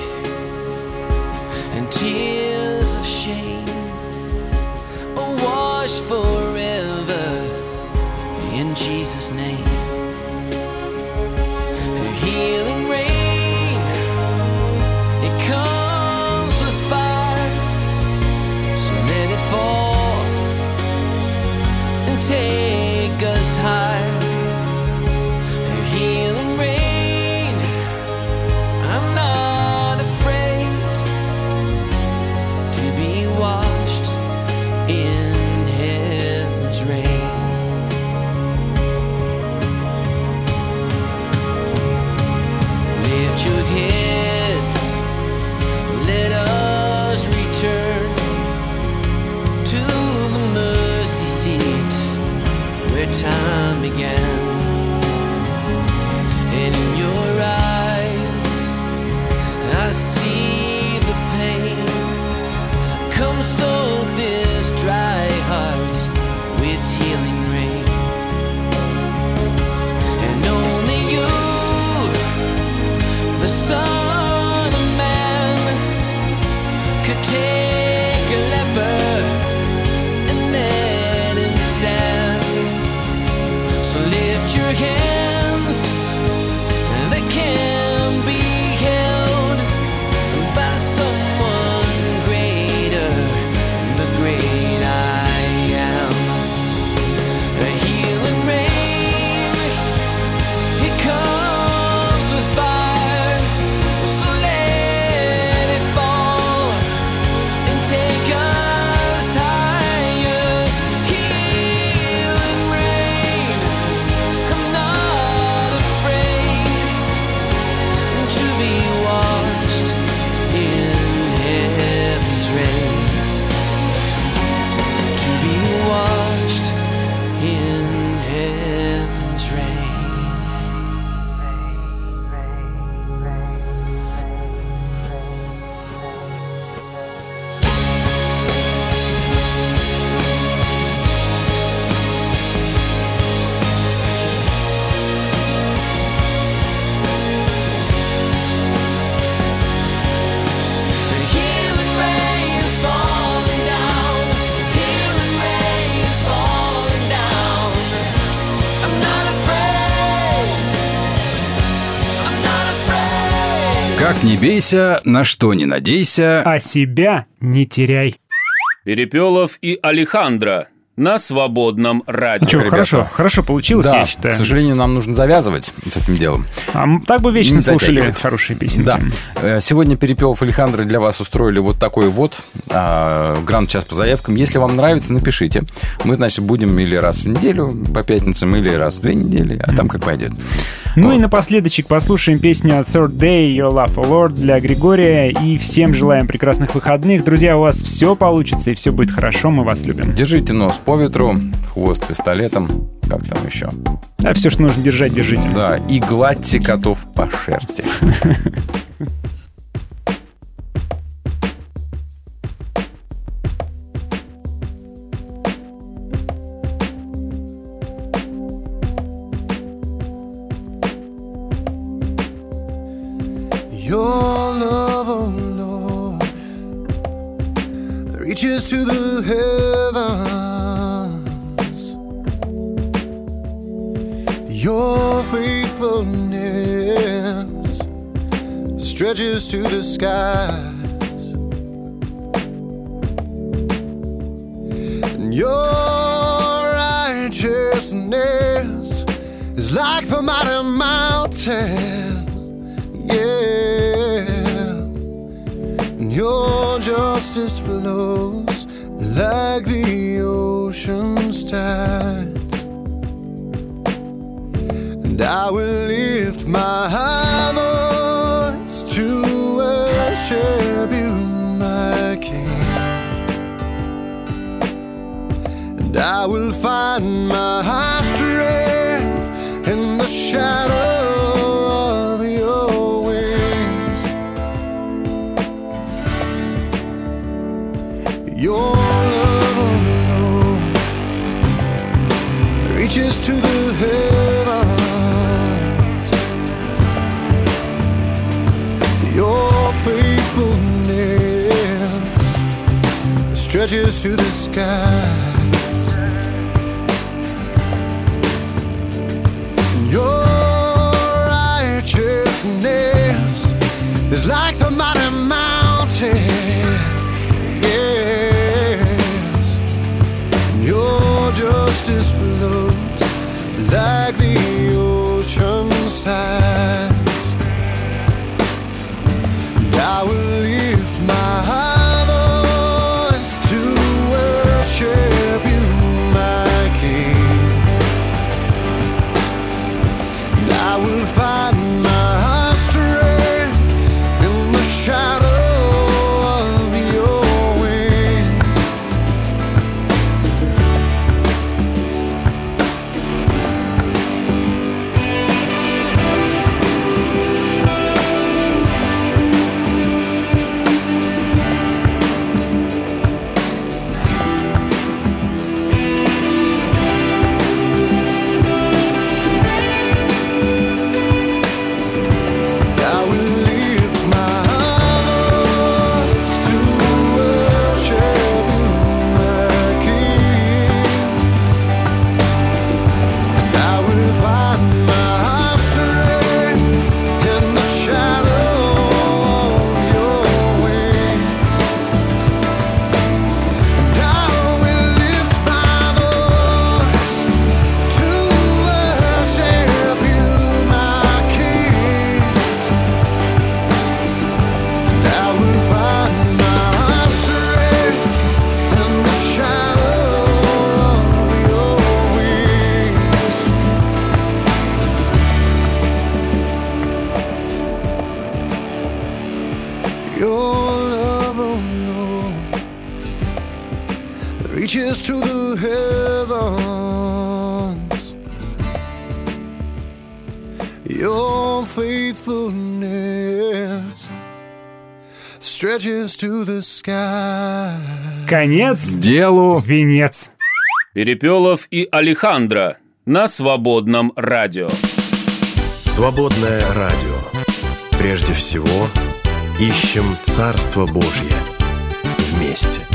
[SPEAKER 2] бейся, на что не надейся.
[SPEAKER 3] А себя не теряй.
[SPEAKER 4] Перепелов и Алехандро на свободном радио.
[SPEAKER 3] Че, хорошо, хорошо получилось,
[SPEAKER 2] Да,
[SPEAKER 3] я считаю.
[SPEAKER 2] к сожалению, нам нужно завязывать с этим делом.
[SPEAKER 3] А так бы вечно
[SPEAKER 2] Не
[SPEAKER 3] слушали хорошие песни.
[SPEAKER 2] Да. Э, Сегодня Перепелов и Александр для вас устроили вот такой вот а, гранд-час по заявкам. Если вам нравится, напишите. Мы, значит, будем или раз в неделю по пятницам, или раз в две недели, а там как пойдет.
[SPEAKER 3] Ну и напоследочек послушаем песню Third Day Your Love, Lord для Григория. И всем желаем прекрасных выходных. Друзья, у вас все получится и все будет хорошо. Мы вас любим.
[SPEAKER 2] Держите нос по ветру, хвост пистолетом, как там еще.
[SPEAKER 3] А все, что нужно держать, держите.
[SPEAKER 2] Да, и гладьте котов по шерсти.
[SPEAKER 13] reaches to the heavens. Your faithfulness stretches to the skies. And your righteousness is like the mighty mountain. Yeah. And your justice flows like the ocean's tides. And I will lift my voice to worship you, my King. And I will find my strength in the shadow Your love, reaches to the heavens. Your faithfulness stretches to the skies. Your righteousness is like time.
[SPEAKER 3] Конец.
[SPEAKER 2] Делу.
[SPEAKER 3] Венец.
[SPEAKER 4] Перепелов и Алехандро на свободном радио.
[SPEAKER 7] Свободное радио. Прежде всего, ищем Царство Божье вместе.